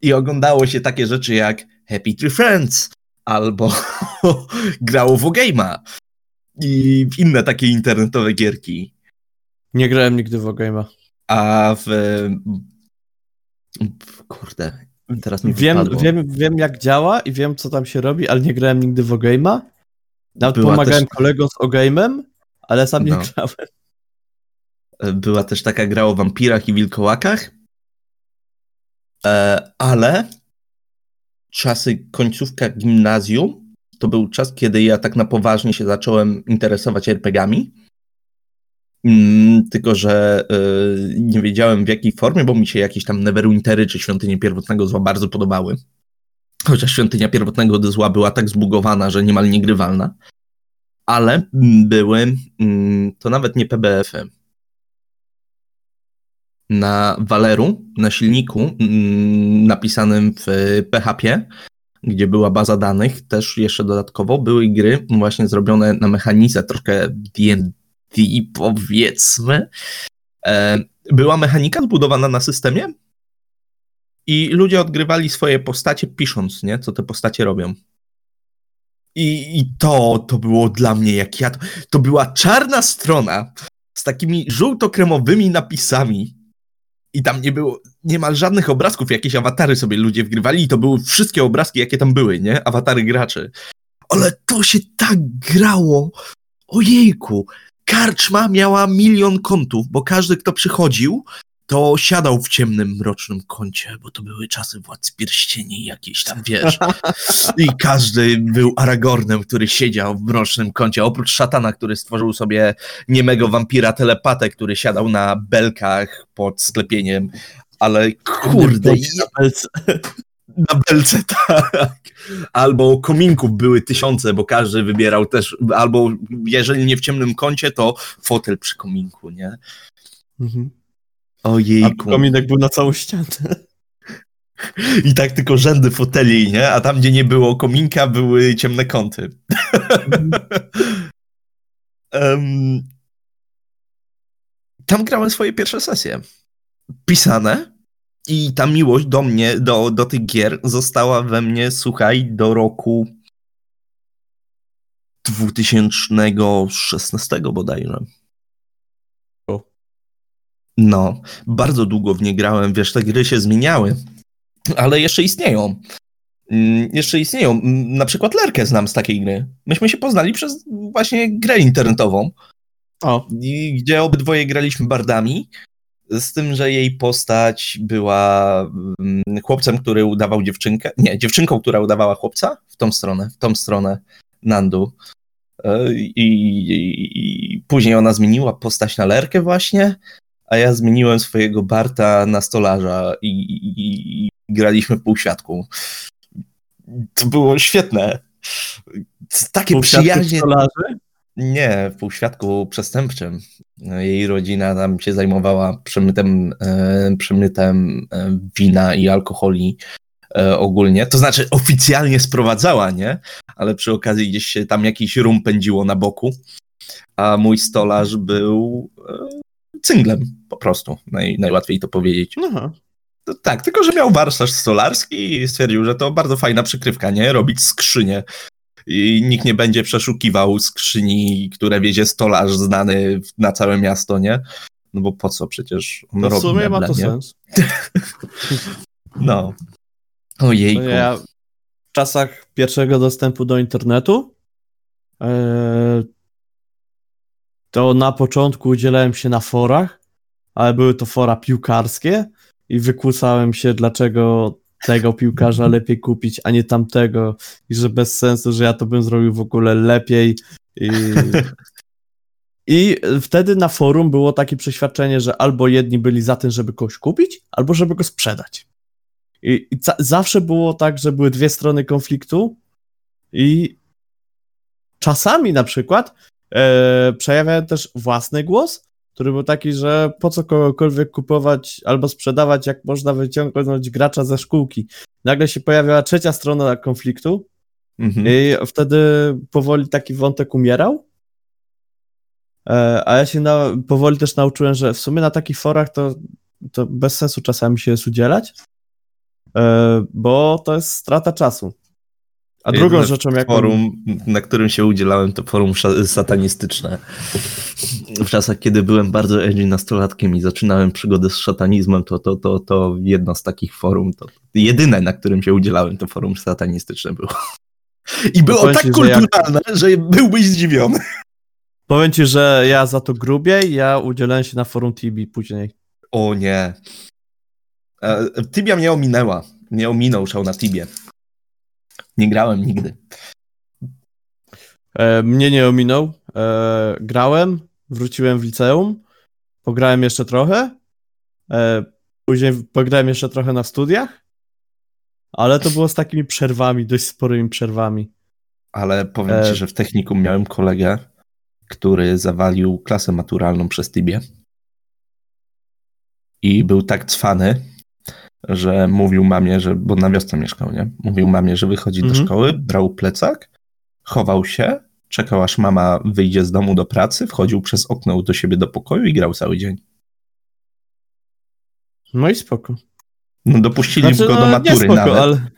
I oglądało się takie rzeczy jak Happy Tree Friends albo [LAUGHS] grało w Game'a i inne takie internetowe gierki. Nie grałem nigdy w Game'a. A w, w kurde, teraz mi Wiem, wypadło. wiem, wiem jak działa i wiem co tam się robi, ale nie grałem nigdy w Game'a. Nawet Była pomagałem też- kolegom z Ogame'em, ale sam nie No. grałem. Była też taka gra o wampirach i wilkołakach. E, ale czasy końcówka gimnazjum to był czas, kiedy ja tak na poważnie się zacząłem interesować RPG-ami. Mm, tylko, że e, nie wiedziałem w jakiej formie, bo mi się jakieś tam Neverwintery czy Świątynie Pierwotnego Zła bardzo podobały. Chociaż Świątynia Pierwotnego Zła była tak zbugowana, że niemal niegrywalna. Ale mm, były mm, to nawet nie PBF-y na Valeru, na silniku mm, napisanym w PHP, gdzie była baza danych, też jeszcze dodatkowo były gry właśnie zrobione na mechanice troszkę D&D powiedzmy. E, Była mechanika zbudowana na systemie i ludzie odgrywali swoje postacie pisząc, nie, co te postacie robią. I, I to, to było dla mnie, jak ja to, to była czarna strona z takimi żółto-kremowymi napisami i tam nie było niemal żadnych obrazków, jakieś awatary sobie ludzie wgrywali i to były wszystkie obrazki, jakie tam były, nie? Awatary graczy. Ale to się tak grało. Ojejku, karczma miała milion kątów, bo każdy, kto przychodził, to siadał w ciemnym, mrocznym kącie, bo to były czasy władz pierścieni jakieś tam, wiesz. [LAUGHS] I każdy był Aragornem, który siedział w mrocznym kącie, oprócz szatana, który stworzył sobie niemego wampira telepatę, który siadał na belkach pod sklepieniem, ale kurde... Na belce. Na belce, [LAUGHS] tak. Albo kominków były tysiące, bo każdy wybierał też, albo jeżeli nie w ciemnym kącie, to fotel przy kominku, nie? Mhm. A Ojejku. kominek był na całą ścianę. I tak tylko rzędy foteli, nie? A tam, gdzie nie było kominka, były ciemne kąty. [LAUGHS] Em, tam grałem swoje pierwsze sesje. Pisane. I ta miłość do mnie, do, do tych gier została we mnie, słuchaj, do roku 2016 bodajże. No, bardzo długo w nie grałem, wiesz, te gry się zmieniały, ale jeszcze istnieją. Mm, Jeszcze istnieją. Mm, Na przykład Lerkę znam z takiej gry. Myśmy się poznali przez właśnie grę internetową, O, gdzie obydwoje graliśmy bardami, z tym, że jej postać była mm, chłopcem, który udawał dziewczynkę. Nie, dziewczynką, która udawała chłopca w tą stronę, w tą stronę Nandu. E, I, i, i później ona zmieniła postać na Lerkę właśnie, a ja zmieniłem swojego Barta na stolarza i, i, i graliśmy w półświadku. To było świetne. Takie przyjaźnie. stolarzy? Nie, w półświadku przestępczym. Jej rodzina tam się zajmowała przemytem, e, przemytem e, wina i alkoholi e, ogólnie. To znaczy oficjalnie sprowadzała, nie? Ale przy okazji gdzieś się tam jakiś rum pędziło na boku. A mój stolarz był e, cynglem, po prostu. Naj, najłatwiej to powiedzieć. Aha. To tak, tylko że miał warsztat stolarski i stwierdził, że to bardzo fajna przykrywka, nie? Robić skrzynie. I nikt nie będzie przeszukiwał skrzyni, które wiezie stolarz znany w- na całe miasto, nie? No bo po co przecież on No w robi sumie ma meble, to nie? sens. No. [LAUGHS] No Ojejku. ja w czasach pierwszego dostępu do internetu e, to na początku udzielałem się na forach, ale były to fora piłkarskie i wykłócałem się, dlaczego tego piłkarza lepiej kupić, a nie tamtego i że bez sensu, że ja to bym zrobił w ogóle lepiej i... I wtedy na forum było takie przeświadczenie, że albo jedni byli za tym, żeby kogoś kupić, albo żeby go sprzedać. I, i zawsze było tak, że były dwie strony konfliktu i czasami na przykład e, przejawiałem też własny głos, który był taki, że po co kogokolwiek kupować albo sprzedawać, jak można wyciągnąć gracza ze szkółki. Nagle się pojawiała trzecia strona konfliktu Mhm. i wtedy powoli taki wątek umierał. E, A ja się na, powoli też nauczyłem, że w sumie na takich forach to, to bez sensu czasami się jest udzielać, e, bo to jest strata czasu. A drugą rzeczą, jaką... Forum, na którym się udzielałem, to forum satanistyczne. W czasach, kiedy byłem bardzo edgy nastolatkiem i zaczynałem przygodę z szatanizmem, to, to, to, to jedno z takich forum, to jedyne, na którym się udzielałem, to forum satanistyczne było. I było powiem tak ci, że jak- kulturalne, że byłbyś zdziwiony. Powiem ci, że ja za to grubiej, ja udzielałem się na forum Tibi później. O nie. E, Tibia mnie ominęła. Mnie ominął szał na Tibie. Nie grałem nigdy. E, mnie nie ominął. E, grałem, wróciłem w liceum, pograłem jeszcze trochę, e, później pograłem jeszcze trochę na studiach, ale to było z takimi przerwami, dość sporymi przerwami. Ale powiem E. ci, że w technikum miałem kolegę, który zawalił klasę maturalną przez Tibię. I był tak cwany, że mówił mamie, że, bo na wiosce mieszkał, nie? Mówił mamie, że wychodzi do Mhm. szkoły, brał plecak, chował się, czekał aż mama wyjdzie z domu do pracy, wchodził przez okno do siebie do pokoju i grał cały dzień. No i spoko. No, dopuścili Znaczy, go do no, matury spoko, nawet. ale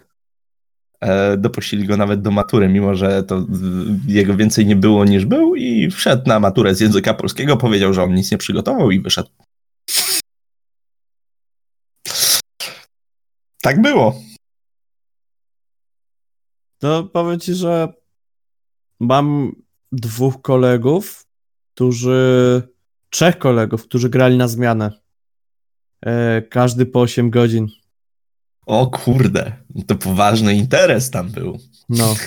E, dopuścili go nawet do matury, mimo że to w- jego więcej nie było niż był i wszedł na maturę z języka polskiego, powiedział, że on nic nie przygotował i wyszedł. Tak było. to powiem ci, że mam dwóch kolegów, którzy, trzech kolegów, którzy grali na zmianę. E, każdy po 8 godzin. O kurde, to poważny interes tam był. No. [LAUGHS]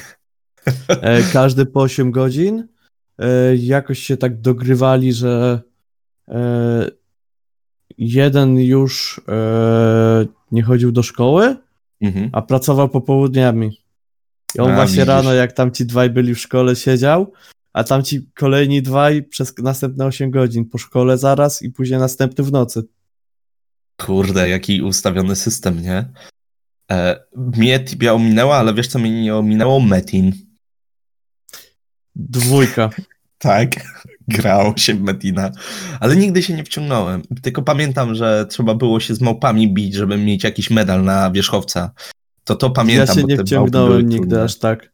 E, każdy po 8 godzin. E, jakoś się tak dogrywali, że e, jeden już e, nie chodził do szkoły, Mhm. a pracował popołudniami. I on A, właśnie widzisz. rano, jak tam ci dwaj byli w szkole, siedział, a tam ci kolejni dwaj przez następne 8 godzin po szkole zaraz i później następny w nocy. Kurde, jaki ustawiony system, nie? E, mnie Tibia ominęła, ale wiesz co mnie nie ominęło? Metin. Dwójka. Tak, grało się w Metina, ale nigdy się nie wciągnąłem. Tylko pamiętam, że trzeba było się z małpami bić, żeby mieć jakiś medal na wierzchowca. To to pamiętam. ja się nie wciągnąłem nigdy trudne. aż tak.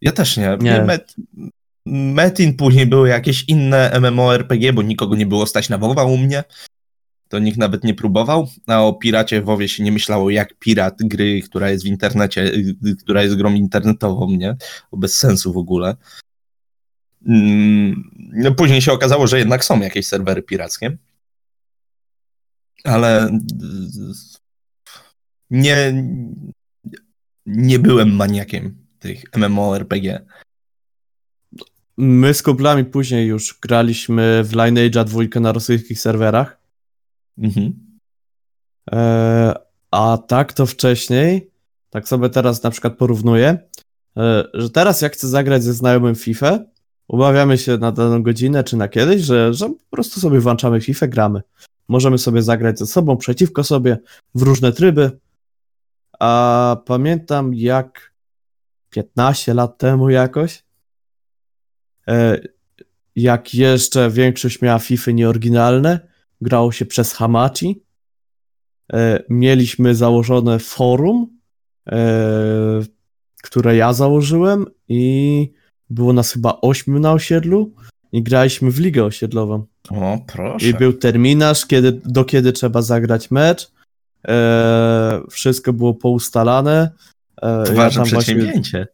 Ja też nie. Nie. Met... Metin później były jakieś inne MMORPG, bo nikogo nie było stać na WoWa u mnie. To nikt nawet nie próbował, a o piracie w WoWie się nie myślało jak pirat gry, która jest w internecie, y, która jest grą internetową, nie? Bez sensu w ogóle. Mm, No później się okazało, że jednak są jakieś serwery pirackie. Ale y, nie, nie byłem maniakiem tych MMORPG. My z kumplami później już graliśmy w Lineage'a dwójkę na rosyjskich serwerach. Mhm. E, a tak to wcześniej, tak sobie teraz na przykład porównuję, e, że teraz jak chcę zagrać ze znajomym FIFA, umawiamy się na daną godzinę czy na kiedyś, że, że po prostu sobie włączamy FIFA, gramy. Możemy sobie zagrać ze sobą, przeciwko sobie, w różne tryby. A pamiętam jak 15 lat temu jakoś, e, jak jeszcze większość miała FIFA nieoryginalne, grało się przez Hamachi, e, mieliśmy założone forum, e, które ja założyłem i było nas chyba ośmiu na osiedlu i graliśmy w ligę osiedlową. O, proszę. I był terminarz, kiedy, do kiedy trzeba zagrać mecz. E, wszystko było poustalane. E, Poważne tam właśnie- przedsięwzięcie.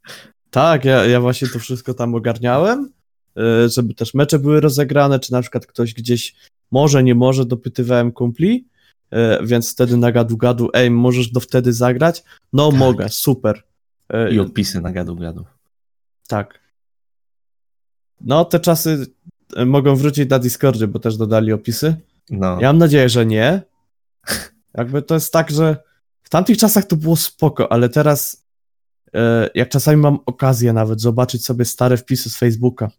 tak, ja, ja właśnie to wszystko tam ogarniałem, e, żeby też mecze były rozegrane, czy na przykład ktoś gdzieś może, nie może, dopytywałem kumpli, e, więc wtedy na gadu gadu, ej, możesz do wtedy zagrać? No Tak. mogę, super. E, I odpisy na gadu gadu. Tak. No, te czasy e, mogą wrócić na Discordzie, bo też dodali opisy. No. Ja mam nadzieję, że nie. [LAUGHS] Jakby to jest tak, że w tamtych czasach to było spoko, ale teraz e, jak czasami mam okazję nawet zobaczyć sobie stare wpisy z Facebooka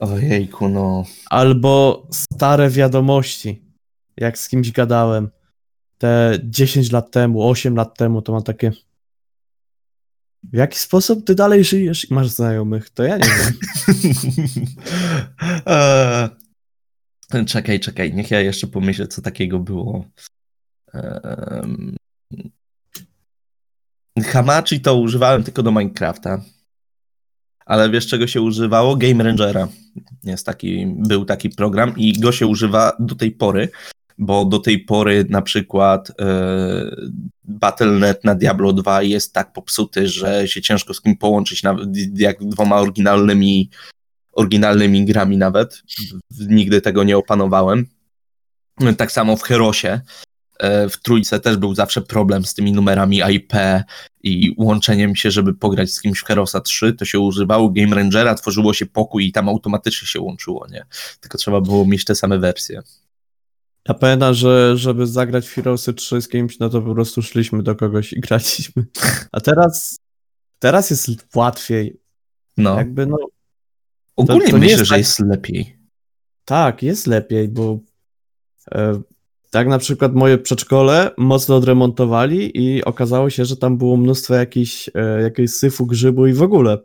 Ojejku, no. albo stare wiadomości, jak z kimś gadałem te 10 lat temu, 8 lat temu, to mam takie w jaki sposób ty dalej żyjesz i masz znajomych? To ja nie wiem. Eee, [LAUGHS] czekaj, czekaj, niech ja jeszcze pomyślę, co takiego było. Ehm, Hamachi to używałem tylko do Minecrafta. Ale wiesz, czego się używało? Game Rangera. Jest taki, był taki program i go się używa do tej pory, bo do tej pory na przykład e, Battle.net na Diablo 2 jest tak popsuty, że się ciężko z kim połączyć, nawet jak dwoma oryginalnymi, oryginalnymi grami nawet. Nigdy tego nie opanowałem. Tak samo w Herosie. e, W trójce też był zawsze problem z tymi numerami IP i łączeniem się, żeby pograć z kimś w Herosa 3, to się używało Game Rangera, tworzyło się pokój i tam automatycznie się łączyło, nie? Tylko trzeba było mieć te same wersje. Ja pamiętam, że żeby zagrać w Heroesy 3 z kimś, no to po prostu szliśmy do kogoś i graliśmy. A teraz, teraz jest łatwiej. No, Jakby no, ogólnie to nie myślę, jest że tak- jest lepiej. tak, jest lepiej, bo e, tak na przykład moje przedszkole mocno odremontowali i okazało się, że tam było mnóstwo jakichś, e, jakiejś syfu, grzybu i w ogóle.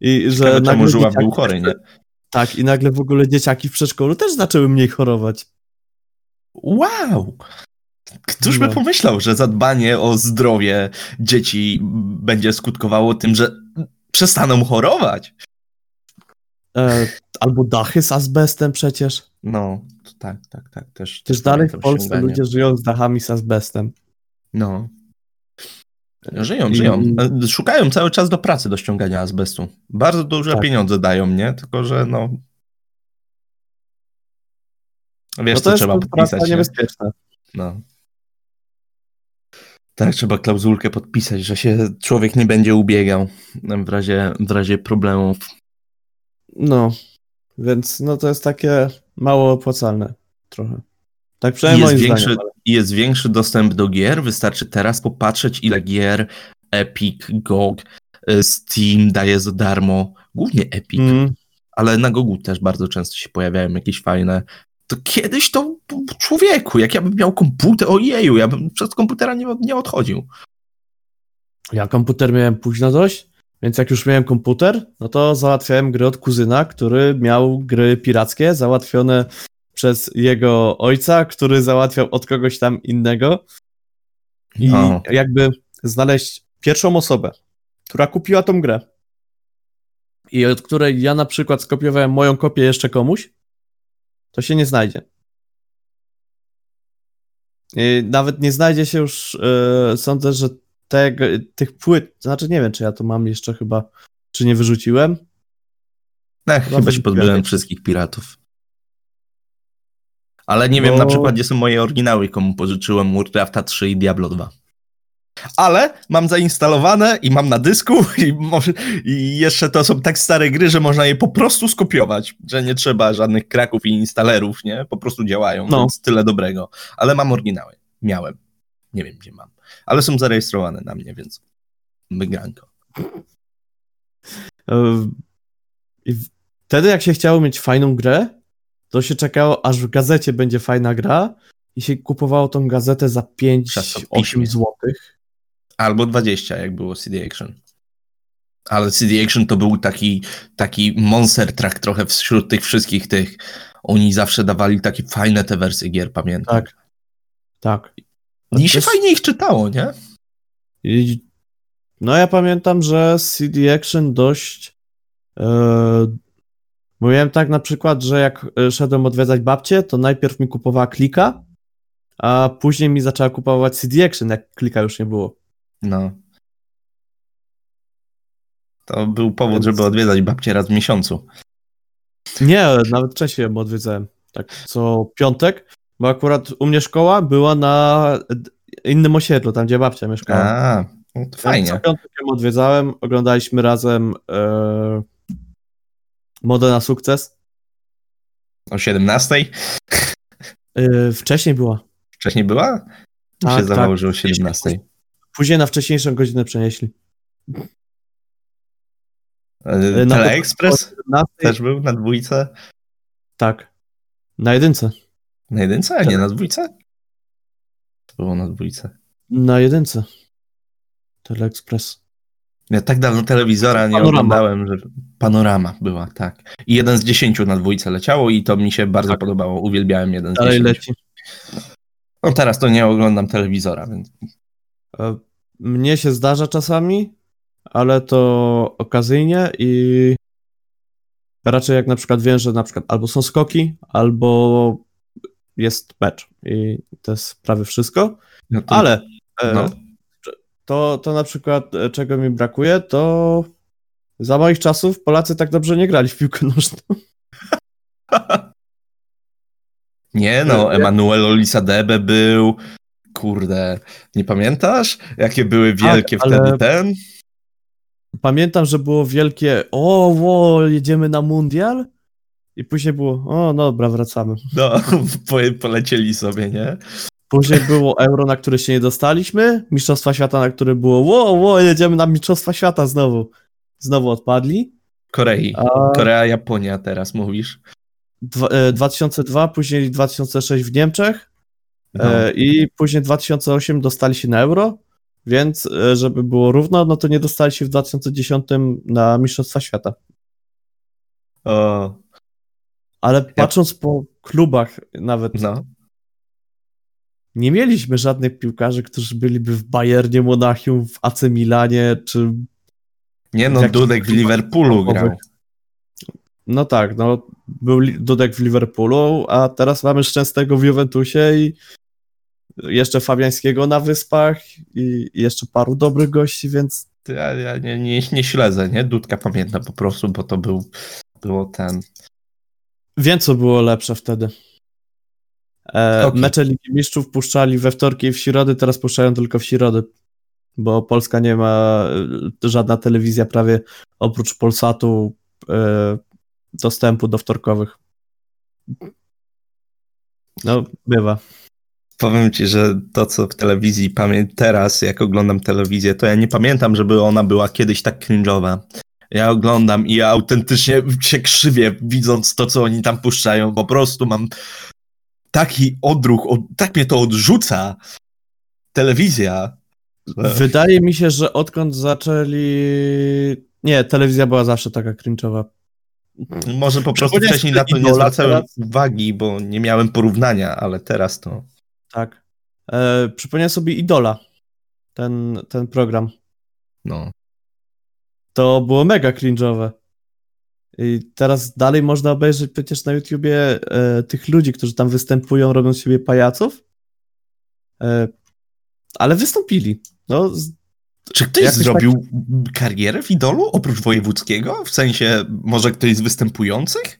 I że Ciekawe, czemu nagle dzieciaki był chory, nie? Tak, i nagle w ogóle dzieciaki w przedszkolu też zaczęły mniej chorować. Wow! Któż by No. pomyślał, że zadbanie o zdrowie dzieci będzie skutkowało tym, że przestaną chorować? E, albo dachy z azbestem przecież. No, tak, tak, tak. Też, też dalej w Polsce ściąganie. ludzie żyją z dachami z azbestem. No. Żyją, I- żyją. E, Szukają cały czas do pracy do ściągania azbestu. Bardzo duże Tak. pieniądze dają, nie? Tylko, że no, Wiesz, no co to jest trzeba podpisać, nie? niebezpieczna. No. Tak, trzeba klauzulkę podpisać, że się człowiek nie będzie ubiegał w razie, w razie problemów. No, więc no to jest takie mało opłacalne trochę. Tak przynajmniej jest, moim większy, zdaniem. ale- jest większy dostęp do gier. Wystarczy teraz popatrzeć, ile gier Epic, GOG, y, Steam daje za darmo. Głównie Epic, Mm, ale na Gogu też bardzo często się pojawiają jakieś fajne. To kiedyś to człowieku, jak ja bym miał komputer, ojeju, ja bym przez komputera nie, nie odchodził. ja komputer miałem późno dość, więc jak już miałem komputer, no to załatwiałem gry od kuzyna, który miał gry pirackie załatwione przez jego ojca, który załatwiał od kogoś tam innego. I jakby znaleźć pierwszą osobę, która kupiła tą grę i od której ja na przykład skopiowałem moją kopię jeszcze komuś, to się nie znajdzie. I nawet nie znajdzie się już, e, sądzę, że tego, tych płyt, znaczy nie wiem, czy ja to mam jeszcze chyba, czy nie wyrzuciłem. Ech, chyba się wyrzuciłem. pozbyłem wszystkich piratów. Ale nie wiem Bo- na przykład, gdzie są moje oryginały, komu pożyczyłem Warcrafta 3 i Diablo 2. Ale mam zainstalowane i mam na dysku [LAUGHS] i, może, i jeszcze to są tak stare gry, że można je po prostu skopiować, że nie trzeba żadnych kraków i instalerów, nie? Po prostu działają, No. więc tyle dobrego. Ale mam oryginały. Miałem. Nie wiem, gdzie mam. Ale są zarejestrowane na mnie, więc wygranko. E, I wtedy, jak się chciało mieć fajną grę, to się czekało, aż w gazecie będzie fajna gra i się kupowało tą gazetę za 5-8 Czasopiśmie. złotych. Albo 20, jak było CD Action. Ale CD Action to był taki, taki monster track trochę wśród tych wszystkich tych. Oni zawsze dawali takie fajne te wersje gier, pamiętam. Tak. Tak. I się Też- fajnie ich czytało, nie? I, no ja pamiętam, że CD Action dość e, mówiłem tak na przykład, że jak e, szedłem odwiedzać babcię, to najpierw mi kupowała klika, a później mi zaczęła kupować CD Action, jak klika już nie było. No. To był powód, żeby odwiedzać babcię raz w miesiącu. Nie, nawet wcześniej ją odwiedzałem. Tak, co piątek, bo akurat u mnie szkoła była na innym osiedlu, tam gdzie babcia mieszkała. A, no to fajnie. Co piątek ją odwiedzałem, oglądaliśmy razem e, Modę na sukces. O 17? E, wcześniej była. Wcześniej była? Mi Tak, się zdawało, tak. że o 17. Później na wcześniejszą godzinę przenieśli. E, na Teleexpress O 17, też był na dwójce? Tak. Na jedynce. Na jedynce, a nie na dwójce? Było na dwójce. Na jedynce. Teleexpress. Ja tak dawno telewizora nie Panorama. oglądałem, że panorama była, tak. I jeden z dziesięciu na dwójce leciało i to mi się bardzo Tak. podobało. Uwielbiałem jeden z Dalej dziesięciu. leci. No teraz to nie oglądam telewizora, więc E, Mnie się zdarza czasami, ale to okazyjnie i raczej jak na przykład wiem, że na przykład albo są skoki, albo jest mecz i to jest prawie wszystko, no to, ale e, no. to, to na przykład e, czego mi brakuje, to za moich czasów Polacy tak dobrze nie grali w piłkę nożną. Nie no, Emanuel Olisadebe był, kurde, nie pamiętasz? Jakie były wielkie ale- wtedy ten? Pamiętam, że było wielkie o, wo, jedziemy na mundial i później było o, dobra, wracamy. [LAUGHS] No, po, polecieli sobie, nie? Później było Euro, na które się nie dostaliśmy, Mistrzostwa Świata, na które było ło, ło, jedziemy na Mistrzostwa Świata znowu. Znowu odpadli. Korei. A Korea, Japonia teraz mówisz. dwa, e, 2002, później 2006 w Niemczech No. e, i później 2008 dostali się na Euro, więc e, żeby było równo, no to nie dostali się w 2010 na Mistrzostwa Świata. O, Ale patrząc po klubach nawet, no. nie mieliśmy żadnych piłkarzy, którzy byliby w Bayernie, Monachium, w AC Milanie, czy Nie no, Dudek w Liverpoolu grał. No tak, no był Dudek w Liverpoolu, a teraz mamy Szczęsnego w Juventusie i jeszcze Fabiańskiego na Wyspach i jeszcze paru dobrych gości, więc Ja, ja nie, nie, nie śledzę, nie? Dudka pamiętam po prostu, bo to był, było ten... wiem co było lepsze wtedy. E, Okej. Mecze Ligi Mistrzów puszczali we wtorki i w środy, teraz puszczają tylko w środy, bo Polska nie ma, e, żadna telewizja prawie oprócz Polsatu e, dostępu do wtorkowych. No, bywa. Powiem ci, że to, co w telewizji pamiętam teraz, jak oglądam telewizję, to ja nie pamiętam, żeby ona była kiedyś tak cringe'owa. Ja oglądam i ja autentycznie się krzywię, widząc to, co oni tam puszczają. Po prostu mam taki odruch, od, tak mnie to odrzuca. Telewizja. że- Wydaje mi się, że odkąd zaczęli... Nie, telewizja była zawsze taka cringe'owa. Może po prostu wcześniej na to nie zwracałem teraz. uwagi, bo nie miałem porównania, ale teraz to. Tak. E, przypomniałem sobie Idola, ten, ten program. No. To było mega cringe'owe. I teraz dalej można obejrzeć przecież na YouTubie e, tych ludzi, którzy tam występują, robią z siebie pajaców. E, ale wystąpili. No, z- Czy ktoś tak- zrobił karierę w idolu oprócz wojewódzkiego? W sensie, może ktoś z występujących?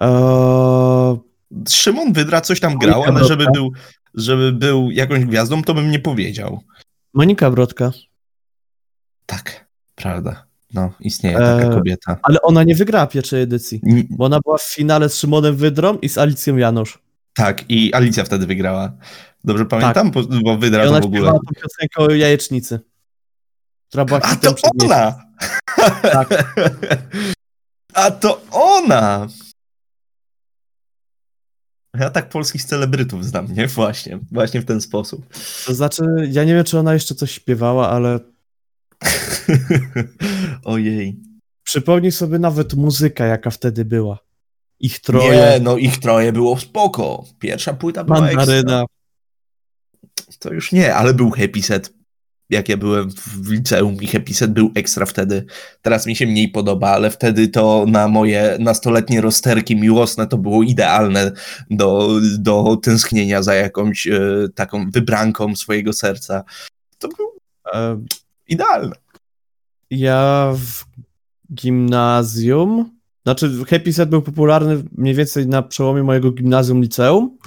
e, Szymon Wydra coś tam Monika grał, ale żeby był, żeby był jakąś gwiazdą, to bym nie powiedział. Monika Brodka. Tak, prawda. No, istnieje taka E, kobieta. Ale ona nie wygrała pierwszej edycji, bo ona była w finale z Szymonem Wydrą i z Alicją Janusz. Tak, i Alicja wtedy wygrała. Dobrze pamiętam? Bo, bo Wydra Tak. I ona w ogóle... śpiewała tą piosenkę o jajecznicy, która była A to ona! Tak. [LAUGHS] A to ona! Ja tak polskich celebrytów znam, nie? Właśnie, właśnie w ten sposób. To znaczy, ja nie wiem, czy ona jeszcze coś śpiewała, ale [LAUGHS] Ojej. przypomnij sobie nawet muzyka, jaka wtedy była. Ich troje, Nie, no ich troje było spoko. Pierwsza płyta była mandaryna. ekstra. To już nie, ale był Happy Set. Jak ja byłem w liceum i Happy Set był ekstra wtedy. Teraz mi się mniej podoba, ale wtedy to na moje nastoletnie rozterki miłosne to było idealne do, do tęsknienia za jakąś e, taką wybranką swojego serca. To było E, idealne. Ja w gimnazjum, znaczy Happy Set był popularny mniej więcej na przełomie mojego gimnazjum liceum.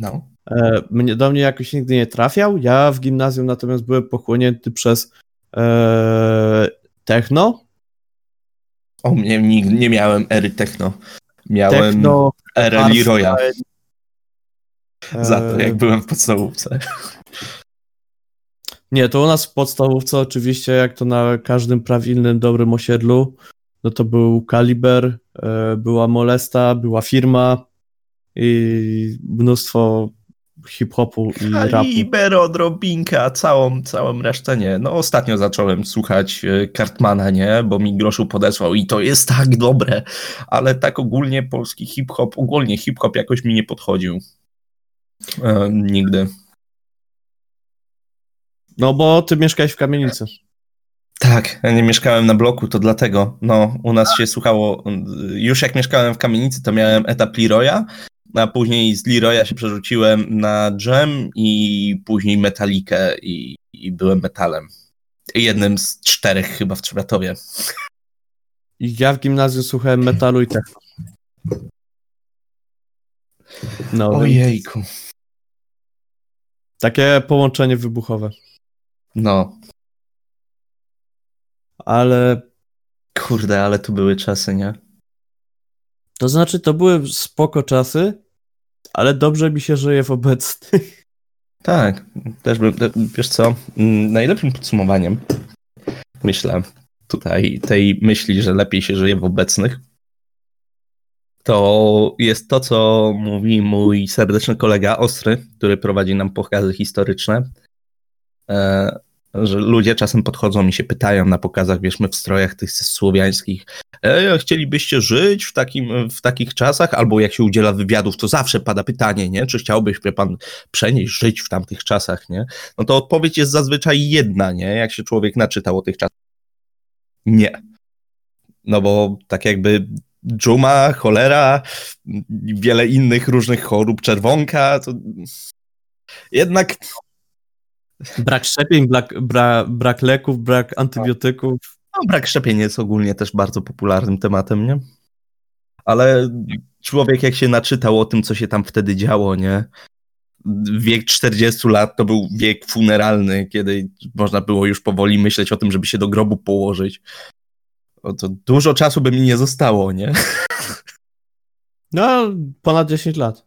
No. E, mnie, do mnie jakoś nigdy nie trafiał. Ja w gimnazjum natomiast byłem pochłonięty przez e, techno. O nigdy nie miałem ery techno. Miałem Techno, erę Leroya e, za to, jak byłem w podstawówce. Nie, to u nas w podstawówce oczywiście, jak to na każdym prawilnym, dobrym osiedlu, no to był Kaliber, e, była Molesta, była firma i mnóstwo hip-hopu i rapu. Kaliber, odrobinka, całą, całą resztę nie. No ostatnio zacząłem słuchać e, Cartmana, nie? Bo mi groszu podesłał i to jest tak dobre, ale tak ogólnie polski hip-hop, ogólnie hip-hop jakoś mi nie podchodził. E, nigdy. No bo ty mieszkałeś w kamienicy. Tak, ja nie mieszkałem na bloku, to dlatego. No, u nas się słuchało. Już jak mieszkałem w kamienicy, to miałem etap Leroya, a później z Leroya się przerzuciłem na Jam i później Metalikę i, i byłem metalem. Jednym z czterech chyba w Trzebatowie. I ja w gimnazjum słuchałem metalu i techno. No, Ojejku. takie połączenie wybuchowe. No, Ale kurde, ale tu były czasy, nie? to znaczy, to były spoko czasy, ale dobrze mi się żyje w obecnych. [LAUGHS] Tak, też bym, wiesz co, mm, najlepszym podsumowaniem, myślę, tutaj tej myśli, że lepiej się żyje w obecnych, to jest to, co mówi mój serdeczny kolega Ostry, który prowadzi nam pokazy historyczne, e, że ludzie czasem podchodzą i się pytają na pokazach, wiesz, my w strojach tych słowiańskich, e, chcielibyście żyć w, takim, w takich czasach? Albo jak się udziela wywiadów, to zawsze pada pytanie, nie? Czy chciałbyś, pan, przenieść, żyć w tamtych czasach, nie? No to odpowiedź jest zazwyczaj jedna, nie? Jak się człowiek naczytał o tych czasach. Nie. No bo tak jakby dżuma, cholera, wiele innych różnych chorób, czerwonka, to jednak Brak szczepień, brak, bra, brak leków, brak antybiotyków. no, brak szczepień jest ogólnie też bardzo popularnym tematem, nie? Ale człowiek jak się naczytał o tym, co się tam wtedy działo, nie? Wiek 40 lat to był wiek funeralny, kiedy można było już powoli myśleć o tym, żeby się do grobu położyć. O, to dużo czasu by mi nie zostało, nie? No, ponad 10 lat.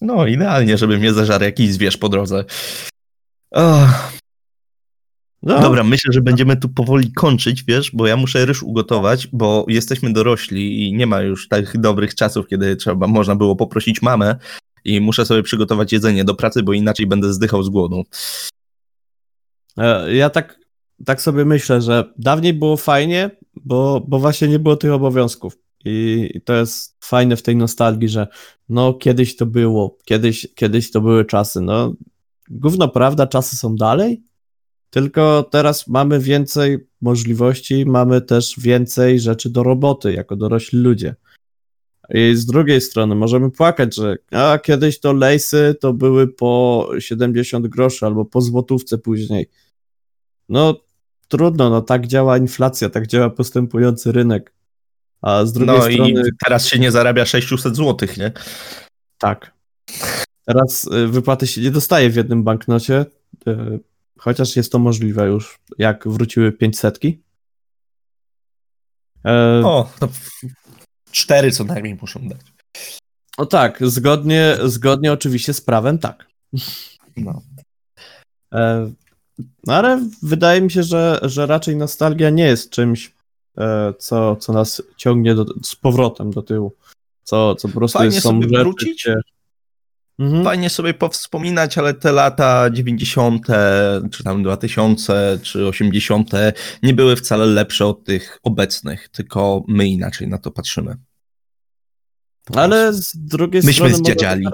No, idealnie, żeby mnie zażarł jakiś zwierz po drodze. Oh. No. Dobra, myślę, że będziemy tu powoli kończyć, wiesz, bo ja muszę ryż ugotować, bo jesteśmy dorośli i nie ma już tak dobrych czasów, kiedy trzeba, można było poprosić mamę i muszę sobie przygotować jedzenie do pracy, bo inaczej będę zdychał z głodu. E, ja tak, tak sobie myślę, że dawniej było fajnie, bo, bo właśnie nie było tych obowiązków. I to jest fajne w tej nostalgii, że no kiedyś to było, kiedyś, kiedyś to były czasy. No, gówno prawda, czasy są dalej, tylko teraz mamy więcej możliwości, mamy też więcej rzeczy do roboty jako dorośli ludzie. I z drugiej strony możemy płakać, że a kiedyś to lejsy to były po 70 groszy albo po złotówce później. No trudno, no tak działa inflacja, tak działa postępujący rynek. A z drugiej no strony. I teraz się nie zarabia 600 zł, nie? Tak. Teraz y, wypłaty się nie dostaje w jednym banknocie, y, chociaż jest to możliwe już, jak wróciły 500. E... O, to cztery co najmniej muszą dać. O tak, zgodnie, zgodnie oczywiście z prawem, tak. No. E... No ale wydaje mi się, że, że raczej nostalgia nie jest czymś, e, co, co nas ciągnie do, z powrotem do tyłu. Co, co po prostu Fajnie są sobie rzeczy, wrócić, Mhm. Fajnie sobie powspominać, ale te lata 90., czy tam 2000, czy 80. nie były wcale lepsze od tych obecnych, tylko my inaczej na to patrzymy. Ale z drugiej Myśmy strony. zdziadziali.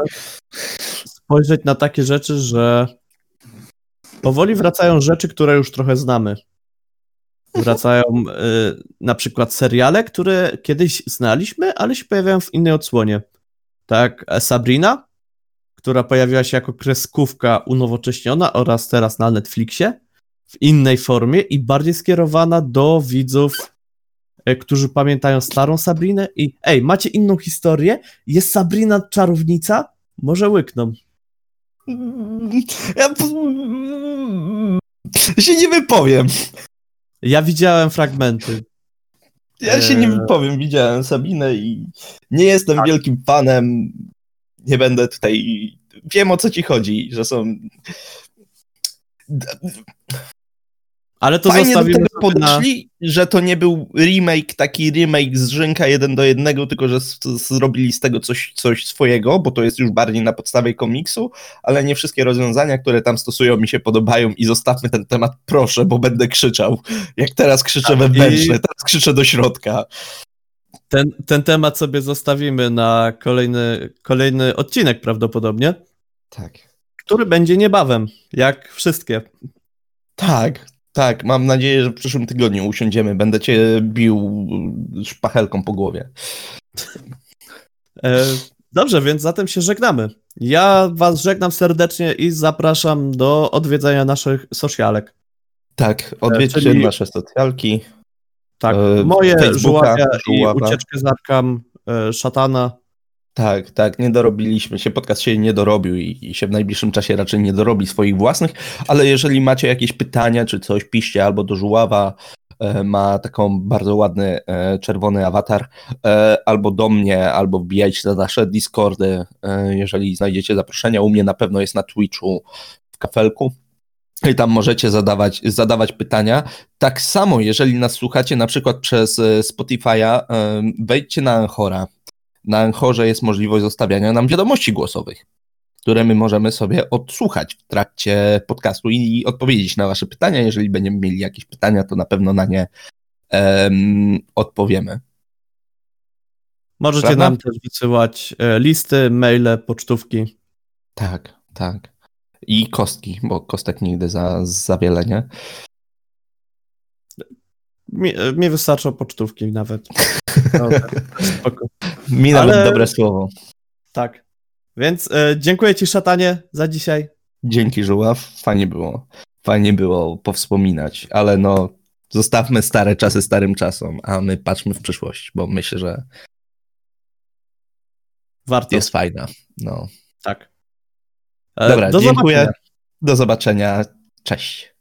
Spojrzeć na takie rzeczy, że powoli wracają rzeczy, które już trochę znamy. Wracają y, na przykład seriale, które kiedyś znaliśmy, ale się pojawiają w innej odsłonie. Tak, Sabrina która pojawiła się jako kreskówka unowocześniona oraz teraz na Netflixie w innej formie i bardziej skierowana do widzów, e, którzy pamiętają starą Sabrinę i ej, macie inną historię? Jest Sabrina czarownica? Może łykną. Ja się nie wypowiem. Ja widziałem fragmenty. Ja się nie e, wypowiem, widziałem Sabinę i nie jestem tak. wielkim fanem nie będę tutaj. Wiem o co ci chodzi, że są. Ale to Fajnie do tego podeszli, na... że to nie był remake, taki remake z Rzynka jeden do jednego, tylko że zrobili z tego coś, coś swojego, bo to jest już bardziej na podstawie komiksu, ale nie wszystkie rozwiązania, które tam stosują mi się podobają i zostawmy ten temat proszę, bo będę krzyczał. Jak teraz krzyczę wewnętrznie, i... teraz krzyczę do środka. Ten, ten temat sobie zostawimy na kolejny, kolejny odcinek prawdopodobnie. Tak. Który będzie niebawem, jak wszystkie. Tak, tak. Mam nadzieję, że w przyszłym tygodniu usiądziemy. Będę cię bił szpachelką po głowie. E, dobrze, więc zatem się żegnamy. Ja was żegnam serdecznie i zapraszam do odwiedzania naszych socialek. Tak, odwiedźcie Czyli... nasze socjalki. Tak, e, moje żuławia i ucieczkę z Arkam e, szatana. Tak, tak, nie dorobiliśmy się, podcast się nie dorobił i, i, się w najbliższym czasie raczej nie dorobi swoich własnych, ale jeżeli macie jakieś pytania czy coś, piszcie albo do Żuława, e, ma taką bardzo ładny e, czerwony awatar, e, albo do mnie, albo wbijajcie na nasze Discordy, jeżeli znajdziecie zaproszenia, u mnie na pewno jest na Twitchu w kafelku, i tam możecie zadawać, zadawać pytania. Tak samo, jeżeli nas słuchacie na przykład przez e, Spotify'a, e, wejdźcie na Anchora. Na Anchorze jest możliwość zostawiania nam wiadomości głosowych, które my możemy sobie odsłuchać w trakcie podcastu i odpowiedzieć na wasze pytania. Jeżeli będziemy mieli jakieś pytania, to na pewno na nie um, odpowiemy. Możecie Prawda? nam też wysyłać e, listy, maile, pocztówki. Tak, tak. I kostki, bo kostek nigdy za, za wiele, nie? Mi, mi wystarczą pocztówki nawet. [LAUGHS] spoko. Mi nawet Ale... dobre słowo. Tak. Więc e, dziękuję Ci, szatanie, za dzisiaj. Dzięki, Żuław. Fajnie było. Fajnie było powspominać, ale no, zostawmy stare czasy starym czasom, a my patrzmy w przyszłość, bo myślę, że Warto. jest fajna. No. Tak. Dobra, do dziękuję. zobaczenia. Do zobaczenia. Cześć.